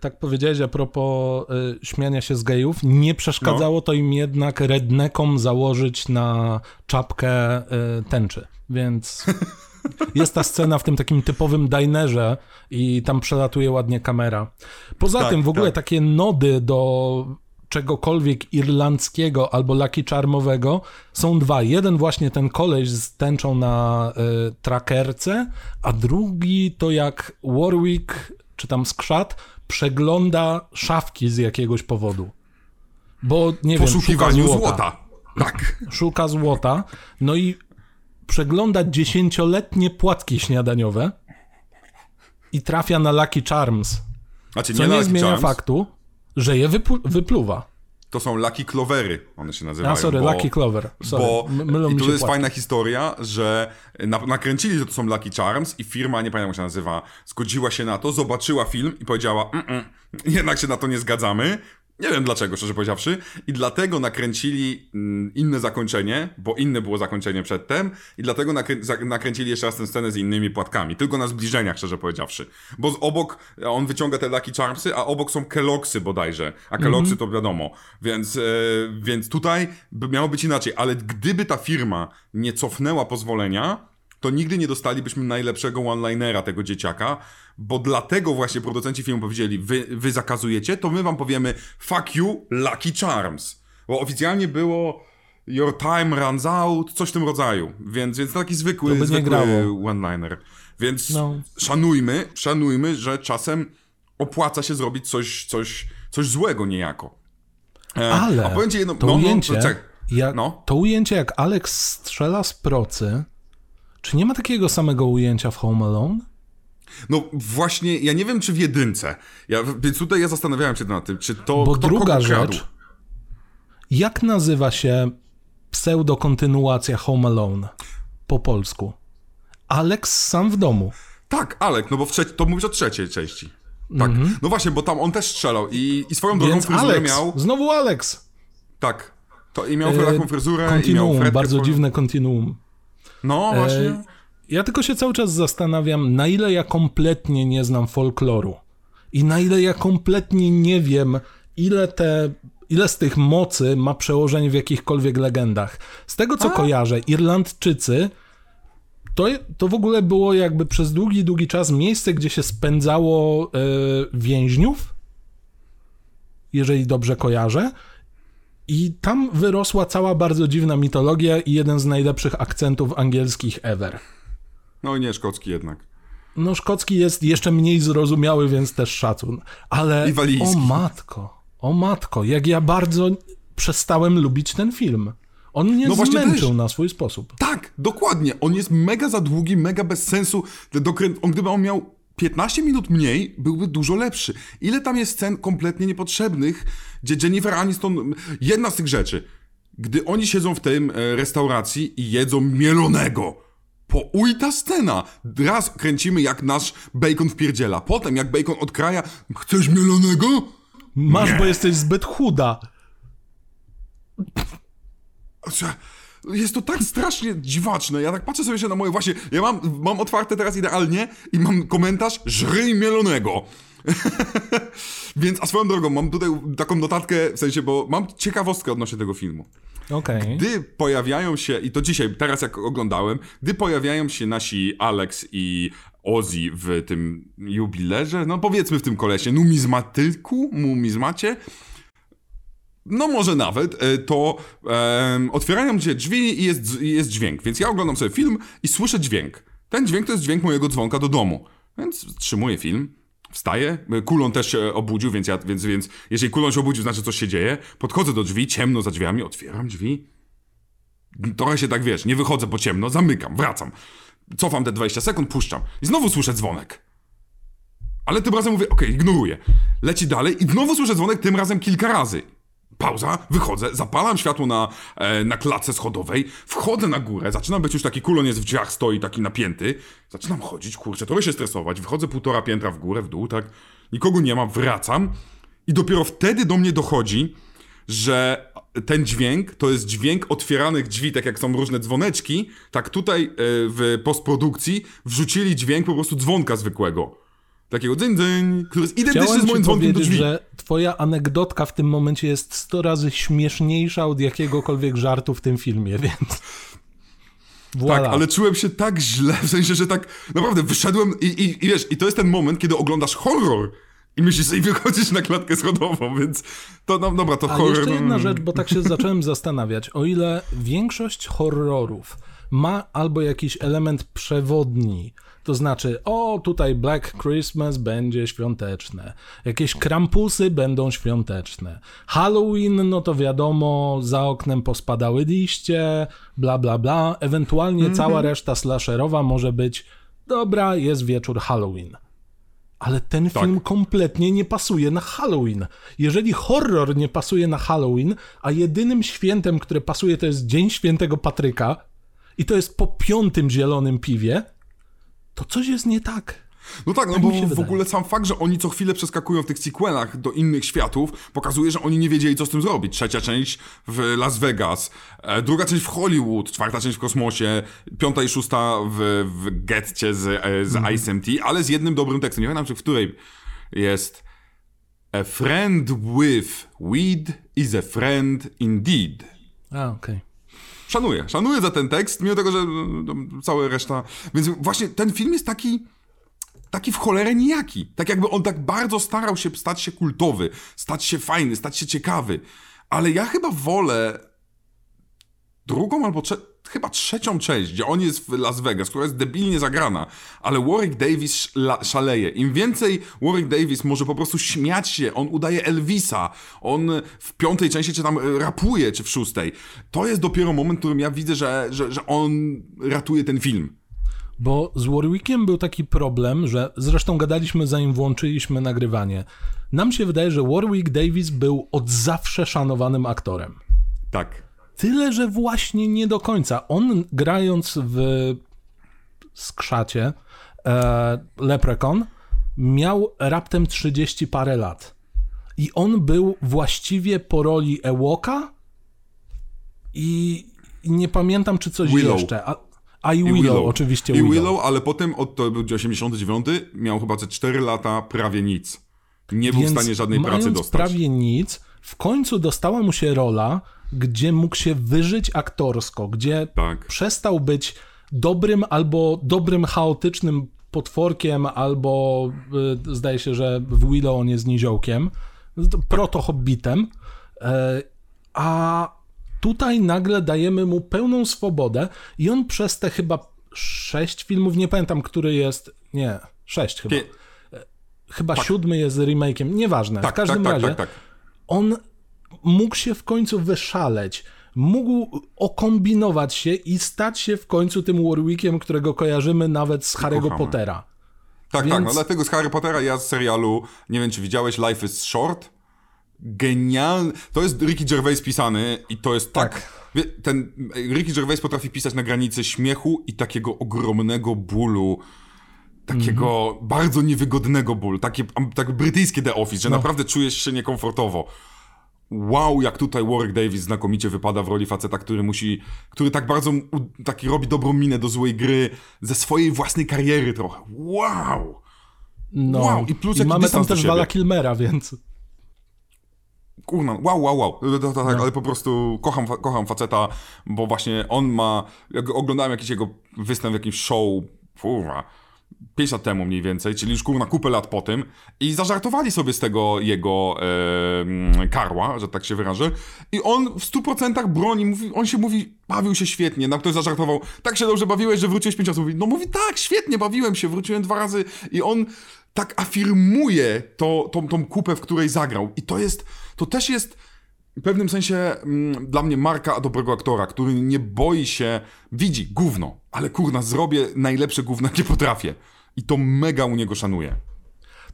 tak powiedziałeś a propos y, śmiania się z gejów, nie przeszkadzało No. to im jednak rednekom założyć na czapkę y, tęczy. Więc jest ta scena w tym takim typowym dinerze i tam przelatuje ładnie kamera. Poza Tak, tym w ogóle tak. takie nody do czegokolwiek irlandzkiego albo Lucky Charmowego są dwa. Jeden właśnie ten koleś z tęczą na y, trackerce, a drugi to jak Warwick czy tam Skrzat przegląda szafki z jakiegoś powodu. Bo nie wiem, Poszukiwaniu złota. złota. Tak. Szuka złota, no i przegląda dziesięcioletnie płatki śniadaniowe i trafia na Lucky Charms, Znaczy, co nie, nie, Lucky zmienia Charms, faktu, że je wyplu- wypluwa. To są Lucky Clovery, one się nazywają. A, sorry, bo... Lucky Clover. Sorry, Bo mylą i tu jest płatki. fajna historia, że na, nakręcili, że to są Lucky Charms i firma, nie pamiętam jak się nazywa, zgodziła się na to, zobaczyła film i powiedziała, "Mm-mm, jednak się na to nie zgadzamy. Nie wiem dlaczego, szczerze powiedziawszy. I dlatego nakręcili mm, inne zakończenie, bo inne było zakończenie przedtem i dlatego nakrę- nakręcili jeszcze raz tę scenę z innymi płatkami. Tylko na zbliżeniach, szczerze powiedziawszy. Bo z obok, on wyciąga te Lucky Charmsy, a obok są Kellogg'sy bodajże. A Kellogg'sy to wiadomo. Więc, e, więc tutaj miało być inaczej. Ale gdyby ta firma nie cofnęła pozwolenia, to nigdy nie dostalibyśmy najlepszego one-linera tego dzieciaka, bo dlatego właśnie producenci filmu powiedzieli, wy, wy zakazujecie, to my wam powiemy fuck you, Lucky Charms. Bo oficjalnie było your time runs out, coś w tym rodzaju. Więc, więc taki zwykły, zwykły one-liner. Więc No. szanujmy, szanujmy, że czasem opłaca się zrobić coś, coś, coś złego niejako. E, Ale a powiem ci jedno, to no, ujęcie, no, jak, No. to ujęcie jak Alex strzela z procy, czy nie ma takiego samego ujęcia w Home Alone? No właśnie, ja nie wiem, czy w jedynce. Ja, więc tutaj ja zastanawiałem się nad tym, czy to Bo kto druga kradł. rzecz, jak nazywa się pseudokontynuacja Home Alone po polsku? Alex sam w domu. Tak, Alek, no bo w to mówisz o trzeciej części. Tak, no właśnie, bo tam on też strzelał i, i swoją drogą Więc fryzurę Alex, miał. znowu Alex. Tak. To i miał E, taką fryzurę i miał Kontinuum, bardzo dziwne kontinuum. No właśnie. E, Ja tylko się cały czas zastanawiam, na ile ja kompletnie nie znam folkloru i na ile ja kompletnie nie wiem, ile te. Ile z tych mocy ma przełożeń w jakichkolwiek legendach? Z tego co kojarzę, Irlandczycy to, to w ogóle było jakby przez długi, długi czas miejsce, gdzie się spędzało e, więźniów, jeżeli dobrze kojarzę. I tam wyrosła cała bardzo dziwna mitologia i jeden z najlepszych akcentów angielskich ever. No i nie szkocki jednak. No, szkocki jest jeszcze mniej zrozumiały, więc też szacun. Ale o matko, o matko, jak ja bardzo przestałem lubić ten film. On mnie No zmęczył na swój sposób. Tak, dokładnie. On jest mega za długi, mega bez sensu. Dokrę... On, gdyby on miał 15 minut mniej, byłby dużo lepszy. Ile tam jest scen kompletnie niepotrzebnych, gdzie Jennifer Aniston... Jedna z tych rzeczy, gdy oni siedzą w tym e, restauracji i jedzą mielonego, poujta scena. Raz kręcimy, jak nasz bacon wpierdziela. Potem, jak bacon odkraja, chcesz mielonego? Masz, Nie. bo jesteś zbyt chuda. Jest to tak strasznie dziwaczne. Ja tak patrzę sobie się na moje właśnie. Ja mam, mam otwarte teraz idealnie i mam komentarz żryj mielonego. Więc, a swoją drogą, mam tutaj taką notatkę, w sensie, bo mam ciekawostkę odnośnie tego filmu. Okej. Gdy pojawiają się, i to dzisiaj, teraz jak oglądałem, gdy pojawiają się nasi Alex i Ozzy w tym jubilerze, no powiedzmy w tym kolesie, numizmatyku, numizmacie, no może nawet, e, to em, otwierają się drzwi i jest, jest dźwięk. Więc ja oglądam sobie film i słyszę dźwięk. Ten dźwięk to jest dźwięk mojego dzwonka do domu. Więc wstrzymuję film, wstaję. Kulon też się obudził, więc, ja, więc, więc jeżeli Kulon się obudził, znaczy coś się dzieje. Podchodzę do drzwi, ciemno za drzwiami, otwieram drzwi. Trochę się tak wiesz, nie wychodzę po ciemno, zamykam, wracam. Cofam te 20 sekund, puszczam. I znowu słyszę dzwonek. Ale tym razem mówię, okej, ignoruję. Leci dalej i znowu słyszę dzwonek, tym razem kilka razy. Pauza, wychodzę, zapalam światło na, e, na klatce schodowej, wchodzę na górę, zaczynam być już taki kulon jest w drzwiach, stoi taki napięty. Zaczynam chodzić, kurczę, trochę się stresować, wychodzę półtora piętra w górę, w dół, tak. Nikogo nie ma, wracam i dopiero wtedy do mnie dochodzi, że ten dźwięk to jest dźwięk otwieranych drzwi, tak jak są różne dzwoneczki, tak tutaj e, w postprodukcji wrzucili dźwięk po prostu dzwonka zwykłego. Takiego dzyń, dzyń, który jest identyczny Chciałem z moim dzwonkiem do drzwi. że twoja anegdotka w tym momencie jest 100 razy śmieszniejsza od jakiegokolwiek żartu w tym filmie, więc... Voilà. Tak, ale czułem się tak źle, w sensie, że tak naprawdę wyszedłem i, i, i wiesz, i to jest ten moment, kiedy oglądasz horror i myślisz sobie, wychodzisz na klatkę schodową, więc to, no dobra, to A horror... jeszcze jedna mm. rzecz, bo tak się zacząłem zastanawiać. O ile większość horrorów ma albo jakiś element przewodni, to znaczy, o tutaj Black Christmas będzie świąteczne, jakieś krampusy będą świąteczne, Halloween, no to wiadomo, za oknem pospadały liście, bla bla bla, ewentualnie Mhm. cała reszta slasherowa może być, dobra, jest wieczór Halloween. Ale ten Tak. film kompletnie nie pasuje na Halloween. Jeżeli horror nie pasuje na Halloween, a jedynym świętem, które pasuje, to jest Dzień Świętego Patryka i to jest po piątym zielonym piwie, to coś jest nie tak. No tak, no Tak bo w wydaje. ogóle sam fakt, że oni co chwilę przeskakują w tych sequelach do innych światów, pokazuje, że oni nie wiedzieli, co z tym zrobić. Trzecia część w Las Vegas, e, druga część w Hollywood, czwarta część w kosmosie, piąta i szósta w, w getcie z, e, z Mhm. Ice MT, ale z jednym dobrym tekstem. Nie pamiętam, czy w której jest A friend with weed is a friend indeed. A, okej. Szanuję, szanuję za ten tekst, mimo tego, że no, cała reszta. Więc właśnie ten film jest taki. Taki w cholerę nijaki. Tak jakby on tak bardzo starał się stać się kultowy, stać się fajny, stać się ciekawy. Ale ja chyba wolę drugą albo trze- chyba trzecią część, gdzie on jest w Las Vegas, która jest debilnie zagrana, ale Warwick Davis szaleje. Im więcej Warwick Davis może po prostu śmiać się, on udaje Elvisa, on w piątej części czy tam e, rapuje, czy w szóstej. To jest dopiero moment, w którym ja widzę, że, że, że on ratuje ten film. Bo z Warwickiem był taki problem, że zresztą gadaliśmy zanim włączyliśmy nagrywanie. Nam się wydaje, że Warwick Davis był od zawsze szanowanym aktorem. Tak. Tyle, że właśnie nie do końca. On grając w skrzacie e, Leprechaun miał raptem 30 parę lat. I on był właściwie po roli Ewoka i, i nie pamiętam, czy coś Willow. jeszcze. A, a i Willow, oczywiście I Willow. Willow, ale potem od to był 89, miał chyba ze 4 lata prawie nic. Nie był w stanie żadnej pracy dostać. prawie nic, w końcu dostała mu się rola, gdzie mógł się wyżyć aktorsko, gdzie Tak. przestał być dobrym albo dobrym chaotycznym potworkiem, albo y, zdaje się, że w Willow on jest niziołkiem, proto-hobbitem, e, a tutaj nagle dajemy mu pełną swobodę i on przez te chyba sześć filmów, nie pamiętam, który jest, nie, sześć chyba. Pie- Chyba siódmy jest remake'iem, nieważne. Tak, w każdym tak, razie tak, tak, tak. on mógł się w końcu wyszaleć, mógł okombinować się i stać się w końcu tym Warwickiem, którego kojarzymy nawet z Harry'ego. Pottera. Tak, Więc- tak, no dlatego z Harry Pottera ja z serialu, nie wiem czy widziałeś, Life is Short. Genialny. To jest Ricky Gervais pisany i to jest tak. Tak. Ten Ricky Gervais potrafi pisać na granicy śmiechu i takiego ogromnego bólu. Takiego Mhm. bardzo niewygodnego bólu. Takie tak brytyjskie The Office, No. że naprawdę czujesz się niekomfortowo. Wow, jak tutaj Warwick Davis znakomicie wypada w roli faceta, który musi, który tak bardzo taki robi dobrą minę do złej gry, ze swojej własnej kariery trochę. Wow! No. Wow, i plus jaki mamy tam też. Vala Kilmera, więc... Kurna, wow, wow, wow. To, tak, ale po prostu kocham, kocham faceta, bo właśnie on ma. Jak oglądałem jakiś jego występ w jakimś show, kurwa, 5 lat temu mniej więcej, czyli już kurna kupę lat po tym, i zażartowali sobie z tego jego e, karła, że tak się wyrażę. I on w 100% broni, mówi, on się mówi, bawił się świetnie. Na ktoś zażartował, tak się dobrze bawiłeś, że wróciłeś 5 razy. Mówi, no mówi, tak, świetnie, bawiłem się, wróciłem dwa razy. I on tak afirmuje to, tą, tą kupę, w której zagrał. I to jest, to też jest w pewnym sensie mm, dla mnie marka dobrego aktora, który nie boi się, widzi gówno, ale kurna, zrobię najlepsze gówno, jakie potrafię. I to mega u niego szanuję.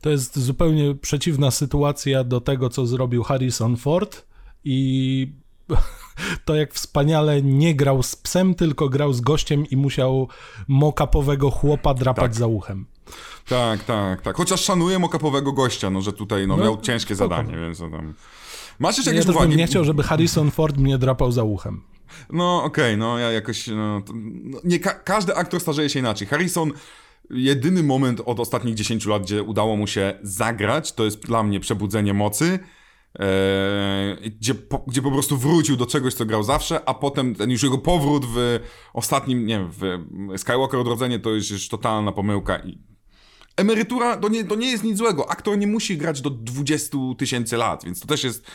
To jest zupełnie przeciwna sytuacja do tego, co zrobił Harrison Ford i to jak wspaniale nie grał z psem, tylko grał z gościem i musiał mokapowego chłopa drapać Tak. za uchem. Tak, tak, tak. Chociaż szanuję mokapowego gościa, no że tutaj no, No, miał ciężkie spoko. zadanie, więc tam... Masz jeszcze Ja jakieś bym uwagi? nie chciał, żeby Harrison Ford mnie drapał za uchem. No okej, no ja jakoś... No, to, no, nie ka- każdy aktor starzeje się inaczej. Harrison, jedyny moment od ostatnich 10 lat, gdzie udało mu się zagrać, to jest dla mnie przebudzenie mocy. Eee, gdzie, po, gdzie po prostu wrócił do czegoś, co grał zawsze, a potem ten już jego powrót w ostatnim, nie wiem, w Skywalker Odrodzenie to jest już totalna pomyłka i emerytura to nie, to nie jest nic złego. Aktor nie musi grać do 20 tysięcy lat, więc to też jest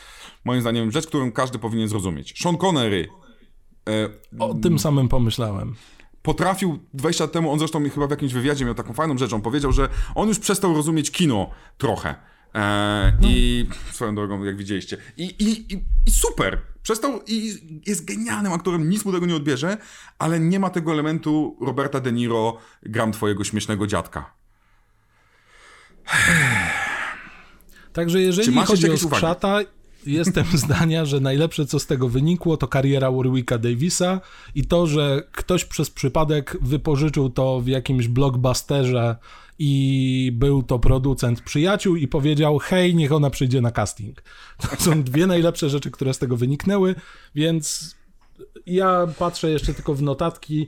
moim zdaniem rzecz, którą każdy powinien zrozumieć. Sean Connery e, O tym samym pomyślałem. potrafił 20 lat temu, on zresztą chyba w jakimś wywiadzie miał taką fajną rzecz, on powiedział, że on już przestał rozumieć kino trochę. E, I swoją drogą, jak widzieliście. I, i, i, I super! Przestał i jest genialnym aktorem, nic mu tego nie odbierze, ale nie ma tego elementu Roberta De Niro, gram twojego śmiesznego dziadka. Także jeżeli chodzi o uwagi? skrzata, jestem zdania, że najlepsze co z tego wynikło to kariera Warwicka Davisa i to, że ktoś przez przypadek wypożyczył to w jakimś blockbusterze i był to producent przyjaciół i powiedział hej, niech ona przyjdzie na casting. To są dwie najlepsze rzeczy, które z tego wyniknęły, więc ja patrzę jeszcze tylko w notatki,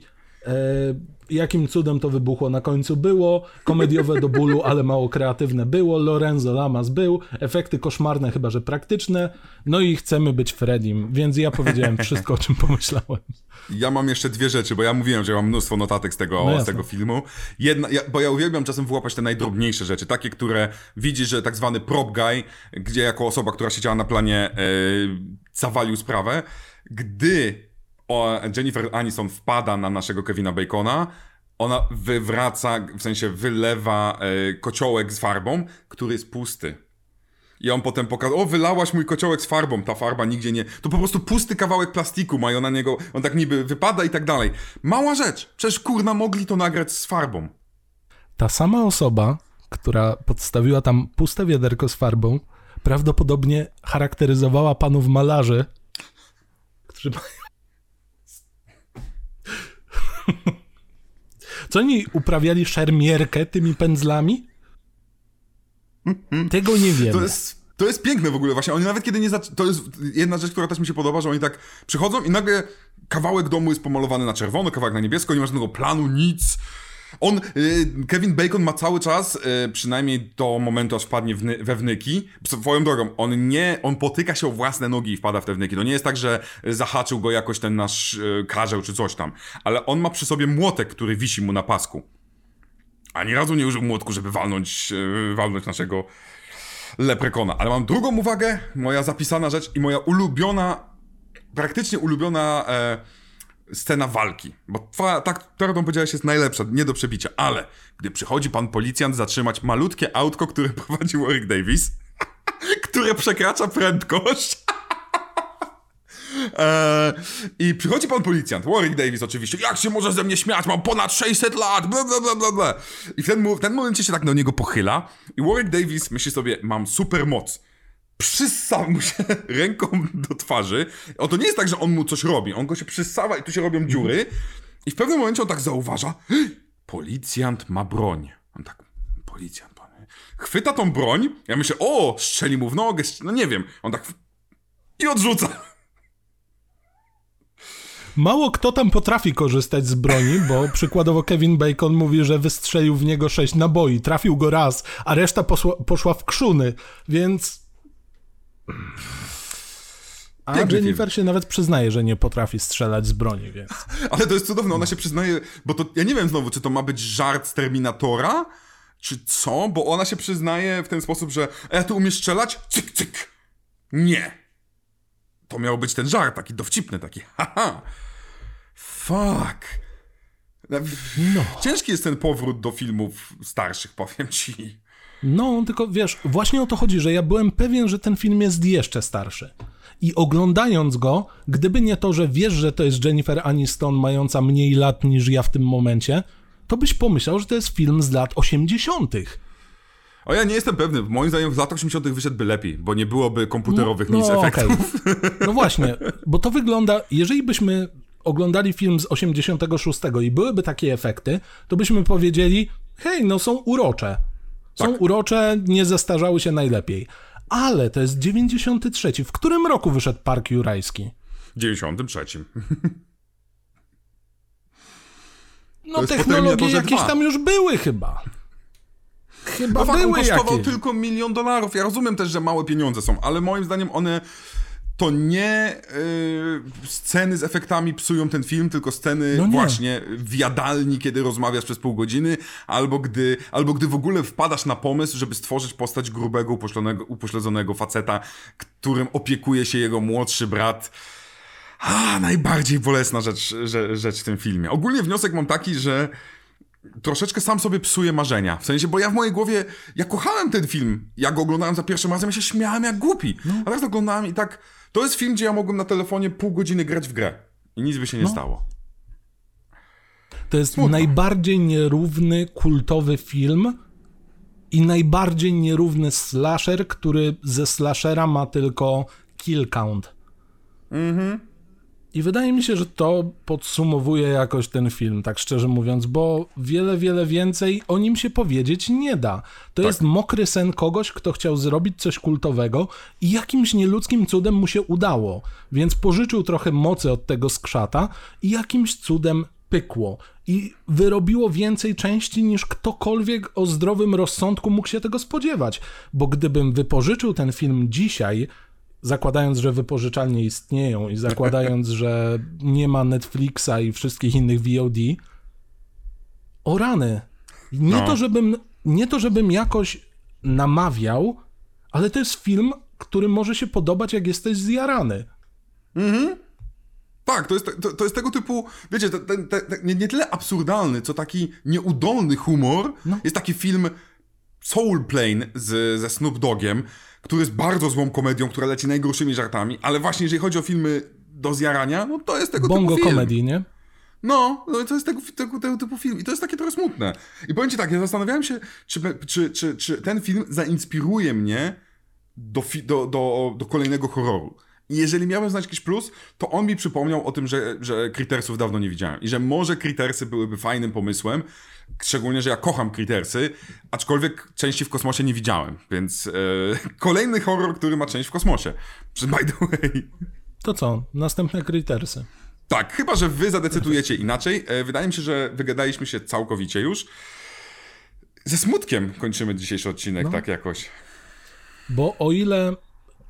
jakim cudem to wybuchło na końcu było, komediowe do bólu, ale mało kreatywne było, Lorenzo Lamas był, efekty koszmarne, chyba że praktyczne, no i chcemy być Fredim, więc ja powiedziałem wszystko, o czym pomyślałem. Ja mam jeszcze dwie rzeczy, bo ja mówiłem, że mam mnóstwo notatek z tego, No z tego filmu. Jedna, ja, bo ja uwielbiam czasem wyłapać te najdrobniejsze rzeczy, takie, które widzisz, że tak zwany prop guy, gdzie jako osoba, która siedziała na planie, e, zawalił sprawę. Gdy Jennifer Aniston wpada na naszego Kevina Bacona, ona wywraca, w sensie wylewa e, kociołek z farbą, który jest pusty. I on potem pokazał, o wylałaś mój kociołek z farbą, ta farba nigdzie nie... To po prostu pusty kawałek plastiku mają na niego, on tak niby wypada i tak dalej. Mała rzecz, przecież kurna mogli to nagrać z farbą. Ta sama osoba, która podstawiła tam puste wiaderko z farbą, prawdopodobnie charakteryzowała panów malarzy, którzy mają... Co oni uprawiali szermierkę tymi pędzlami? Tego nie wiemy. To jest, to jest piękne w ogóle właśnie, oni nawet kiedy nie zac... To jest jedna rzecz, która też mi się podoba, że oni tak przychodzą i nagle kawałek domu jest pomalowany na czerwono, kawałek na niebiesko, nie ma żadnego planu, nic. On, y, Kevin Bacon ma cały czas, y, przynajmniej do momentu, aż wpadnie we wnyki. Swoją drogą, on nie, on potyka się o własne nogi i wpada w te wnyki. To nie jest tak, że zahaczył go jakoś ten nasz y, karzeł czy coś tam. Ale on ma przy sobie młotek, który wisi mu na pasku. Ani razu nie użył młotku, żeby walnąć, walnąć naszego leprekona. Ale mam drugą uwagę, moja zapisana rzecz i moja ulubiona, praktycznie ulubiona e, scena walki. Bo tak, ta, którą powiedziałeś, jest najlepsza, nie do przebicia. Ale gdy przychodzi pan policjant zatrzymać malutkie autko, które prowadzi Warwick Davis, które przekracza prędkość. Eee, I przychodzi pan policjant, Warwick Davis oczywiście, jak się może ze mnie śmiać, mam ponad 600 lat, bla bla bla bla. I w ten, w ten momencie się tak do niego pochyla i Warwick Davis myśli sobie, mam super moc. Przyssał mu się ręką do twarzy. O, to nie jest tak, że on mu coś robi, on go się przyssawa i tu się robią dziury. I w pewnym momencie on tak zauważa, policjant ma broń. On tak, policjant, pan. Chwyta tą broń, ja myślę, o, strzeli mu w nogę, no nie wiem. On tak I odrzuca. Mało kto tam potrafi korzystać z broni, bo przykładowo Kevin Bacon mówi, że wystrzelił w niego sześć naboi, trafił go raz, a reszta poszła, poszła w krzuny, więc... A Piękny Jennifer film. się nawet przyznaje, że nie potrafi strzelać z broni, więc... Ale to jest cudowne, ona się przyznaje, bo to, ja nie wiem znowu, czy to ma być żart z Terminatora, czy co, bo ona się przyznaje w ten sposób, że a ja tu umiesz strzelać? Cyk, cyk. Nie. To miał być ten żart, taki dowcipny, taki haha. Fuck. No. Ciężki jest ten powrót do filmów starszych, powiem ci. No, tylko wiesz, właśnie o to chodzi, że ja byłem pewien, że ten film jest jeszcze starszy. I oglądając go, gdyby nie to, że wiesz, że to jest Jennifer Aniston mająca mniej lat niż ja w tym momencie, to byś pomyślał, że to jest film z lat 80. O ja nie jestem pewny, moim zdaniem w latach 80 wyszedłby lepiej, bo nie byłoby komputerowych nic no, efektów. okej. No właśnie, bo to wygląda, jeżeli byśmy oglądali film z 86 i byłyby takie efekty, to byśmy powiedzieli, hej, no są urocze. Są Tak. urocze, nie zestarzały się najlepiej. Ale to jest 93. W którym roku wyszedł Park Jurajski? W 93. No technologie jakieś 2. tam już były chyba. Chyba No fakt, on były kosztował jakieś. tylko milion dolarów. Ja rozumiem też, że małe pieniądze są, ale moim zdaniem one to nie yy, sceny z efektami psują ten film, tylko sceny No nie. właśnie w jadalni, kiedy rozmawiasz przez pół godziny, albo gdy, albo gdy w ogóle wpadasz na pomysł, żeby stworzyć postać grubego, upośledzonego, upośledzonego faceta, którym opiekuje się jego młodszy brat. A, najbardziej bolesna rzecz, rzecz, rzecz w tym filmie. Ogólnie wniosek mam taki, że troszeczkę sam sobie psuję marzenia. W sensie, bo ja w mojej głowie, ja kochałem ten film. Jak go oglądałem za pierwszym razem, ja się śmiałem jak głupi. A teraz oglądałem i tak, to jest film, gdzie ja mogłem na telefonie pół godziny grać w grę. I nic by się nie stało. To jest najbardziej nierówny, kultowy film i najbardziej nierówny slasher, który ze slashera ma tylko kill count. I wydaje mi się, że to podsumowuje jakoś ten film, tak szczerze mówiąc, bo wiele, wiele więcej o nim się powiedzieć nie da. To jest mokry sen kogoś, kto chciał zrobić coś kultowego i jakimś nieludzkim cudem mu się udało, więc pożyczył trochę mocy od tego skrzata i jakimś cudem pykło. I wyrobiło więcej części niż ktokolwiek o zdrowym rozsądku mógł się tego spodziewać. Bo gdybym wypożyczył ten film dzisiaj, zakładając, że wypożyczalnie istnieją i zakładając, że nie ma Netflixa i wszystkich innych VOD, o rany. Nie, No. to, żebym, nie to, żebym jakoś namawiał, ale to jest film, który może się podobać, jak jesteś zjarany. Tak, to jest, to, to jest tego typu, wiecie, nie, nie tyle absurdalny, co taki nieudolny humor. Jest taki film Soul Plane z, ze Snoop Dogiem, który jest bardzo złą komedią, która leci najgorszymi żartami, ale właśnie jeżeli chodzi o filmy do zjarania, no to jest tego Bongo typu film. komedii, nie? No, no to jest tego, tego, tego typu film i to jest takie trochę smutne. I powiem ci tak, ja zastanawiałem się, czy, czy, czy, czy ten film zainspiruje mnie do, do, do, do kolejnego horroru. I jeżeli miałem znać jakiś plus, to on mi przypomniał o tym, że, że Crittersów dawno nie widziałem. I że może Crittersy byłyby fajnym pomysłem, szczególnie, że ja kocham Crittersy, aczkolwiek części w kosmosie nie widziałem. Więc e, kolejny horror, który ma część w kosmosie. By the way. To co? Następne Crittersy. Tak, chyba że wy zadecydujecie inaczej. E, Wydaje mi się, że wygadaliśmy się całkowicie już. Ze smutkiem kończymy dzisiejszy odcinek, tak jakoś. Bo o ile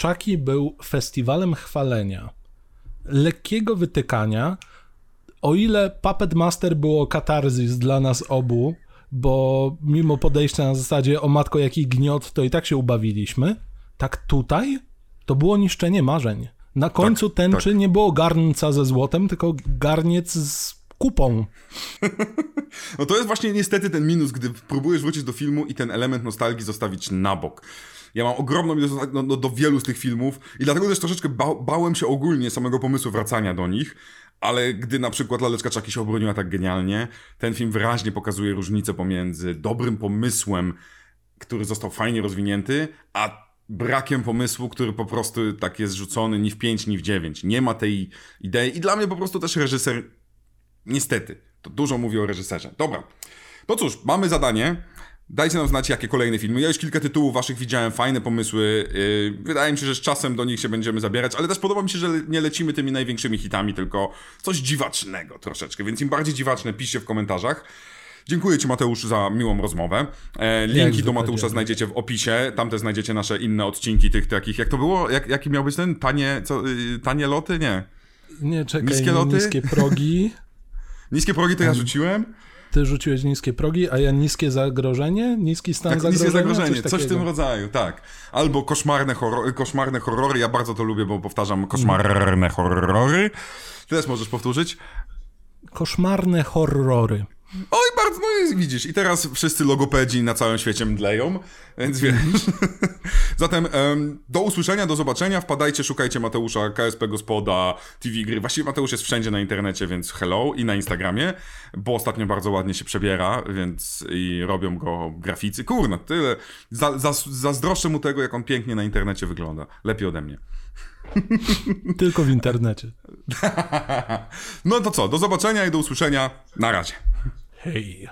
Chucky był festiwalem chwalenia, lekkiego wytykania, o ile Puppet Master było katarzis dla nas obu, bo mimo podejścia na zasadzie o matko jaki gniot, to i tak się ubawiliśmy, tak tutaj to było niszczenie marzeń. Na końcu tęczy nie było garnca ze złotem, tylko garniec z kupą. No to jest właśnie niestety ten minus, gdy próbujesz wrócić do filmu i ten element nostalgii zostawić na bok. Ja mam ogromną ilość nostalgii no, no, do wielu z tych filmów i dlatego też troszeczkę ba bałem się ogólnie samego pomysłu wracania do nich, ale gdy na przykład Laleczka Czaki się obroniła tak genialnie, ten film wyraźnie pokazuje różnicę pomiędzy dobrym pomysłem, który został fajnie rozwinięty, a brakiem pomysłu, który po prostu tak jest rzucony ni w 5, ni w 9. Nie ma tej idei i dla mnie po prostu też reżyser Niestety, to dużo mówi o reżyserze. Dobra, no cóż, mamy zadanie. Dajcie nam znać, jakie kolejne filmy. Ja już kilka tytułów waszych widziałem, fajne pomysły. Yy, wydaje mi się, że z czasem do nich się będziemy zabierać, ale też podoba mi się, że nie lecimy tymi największymi hitami, tylko coś dziwacznego troszeczkę. Więc im bardziej dziwaczne, piszcie w komentarzach. Dziękuję Ci, Mateusz, za miłą rozmowę. E, linki do Mateusza znajdziecie w opisie. Tam też znajdziecie nasze inne odcinki tych takich. Jak to było? Jak, jaki miał być ten? Tanie, co, y, tanie loty? Nie. Nie, czekaj, Niskie loty? niskie progi. Niskie progi to ja rzuciłem. Ty rzuciłeś niskie progi, a ja niskie zagrożenie? Niski stan Tak, zagrożenia? niskie zagrożenie, coś, w takiego. tym rodzaju, tak. Albo koszmarne, horror, koszmarne horrory, ja bardzo to lubię, bo powtarzam koszmarne horrory. Ty też możesz powtórzyć. Koszmarne horrory. Oj, bardzo, no i widzisz. I teraz wszyscy logopedzi na całym świecie mdleją, więc wiesz. Zatem em, do usłyszenia, do zobaczenia. Wpadajcie, szukajcie Mateusza, KSP Gospoda, TV Gry. Właściwie Mateusz jest wszędzie na internecie, więc hello i na Instagramie, bo ostatnio bardzo ładnie się przebiera, więc i robią go graficy. Kurna, tyle. Za, za, zazdroszczę mu tego, jak on pięknie na internecie wygląda. Lepiej ode mnie. Tylko w internecie. No to co, do zobaczenia i do usłyszenia. Na razie. Hej.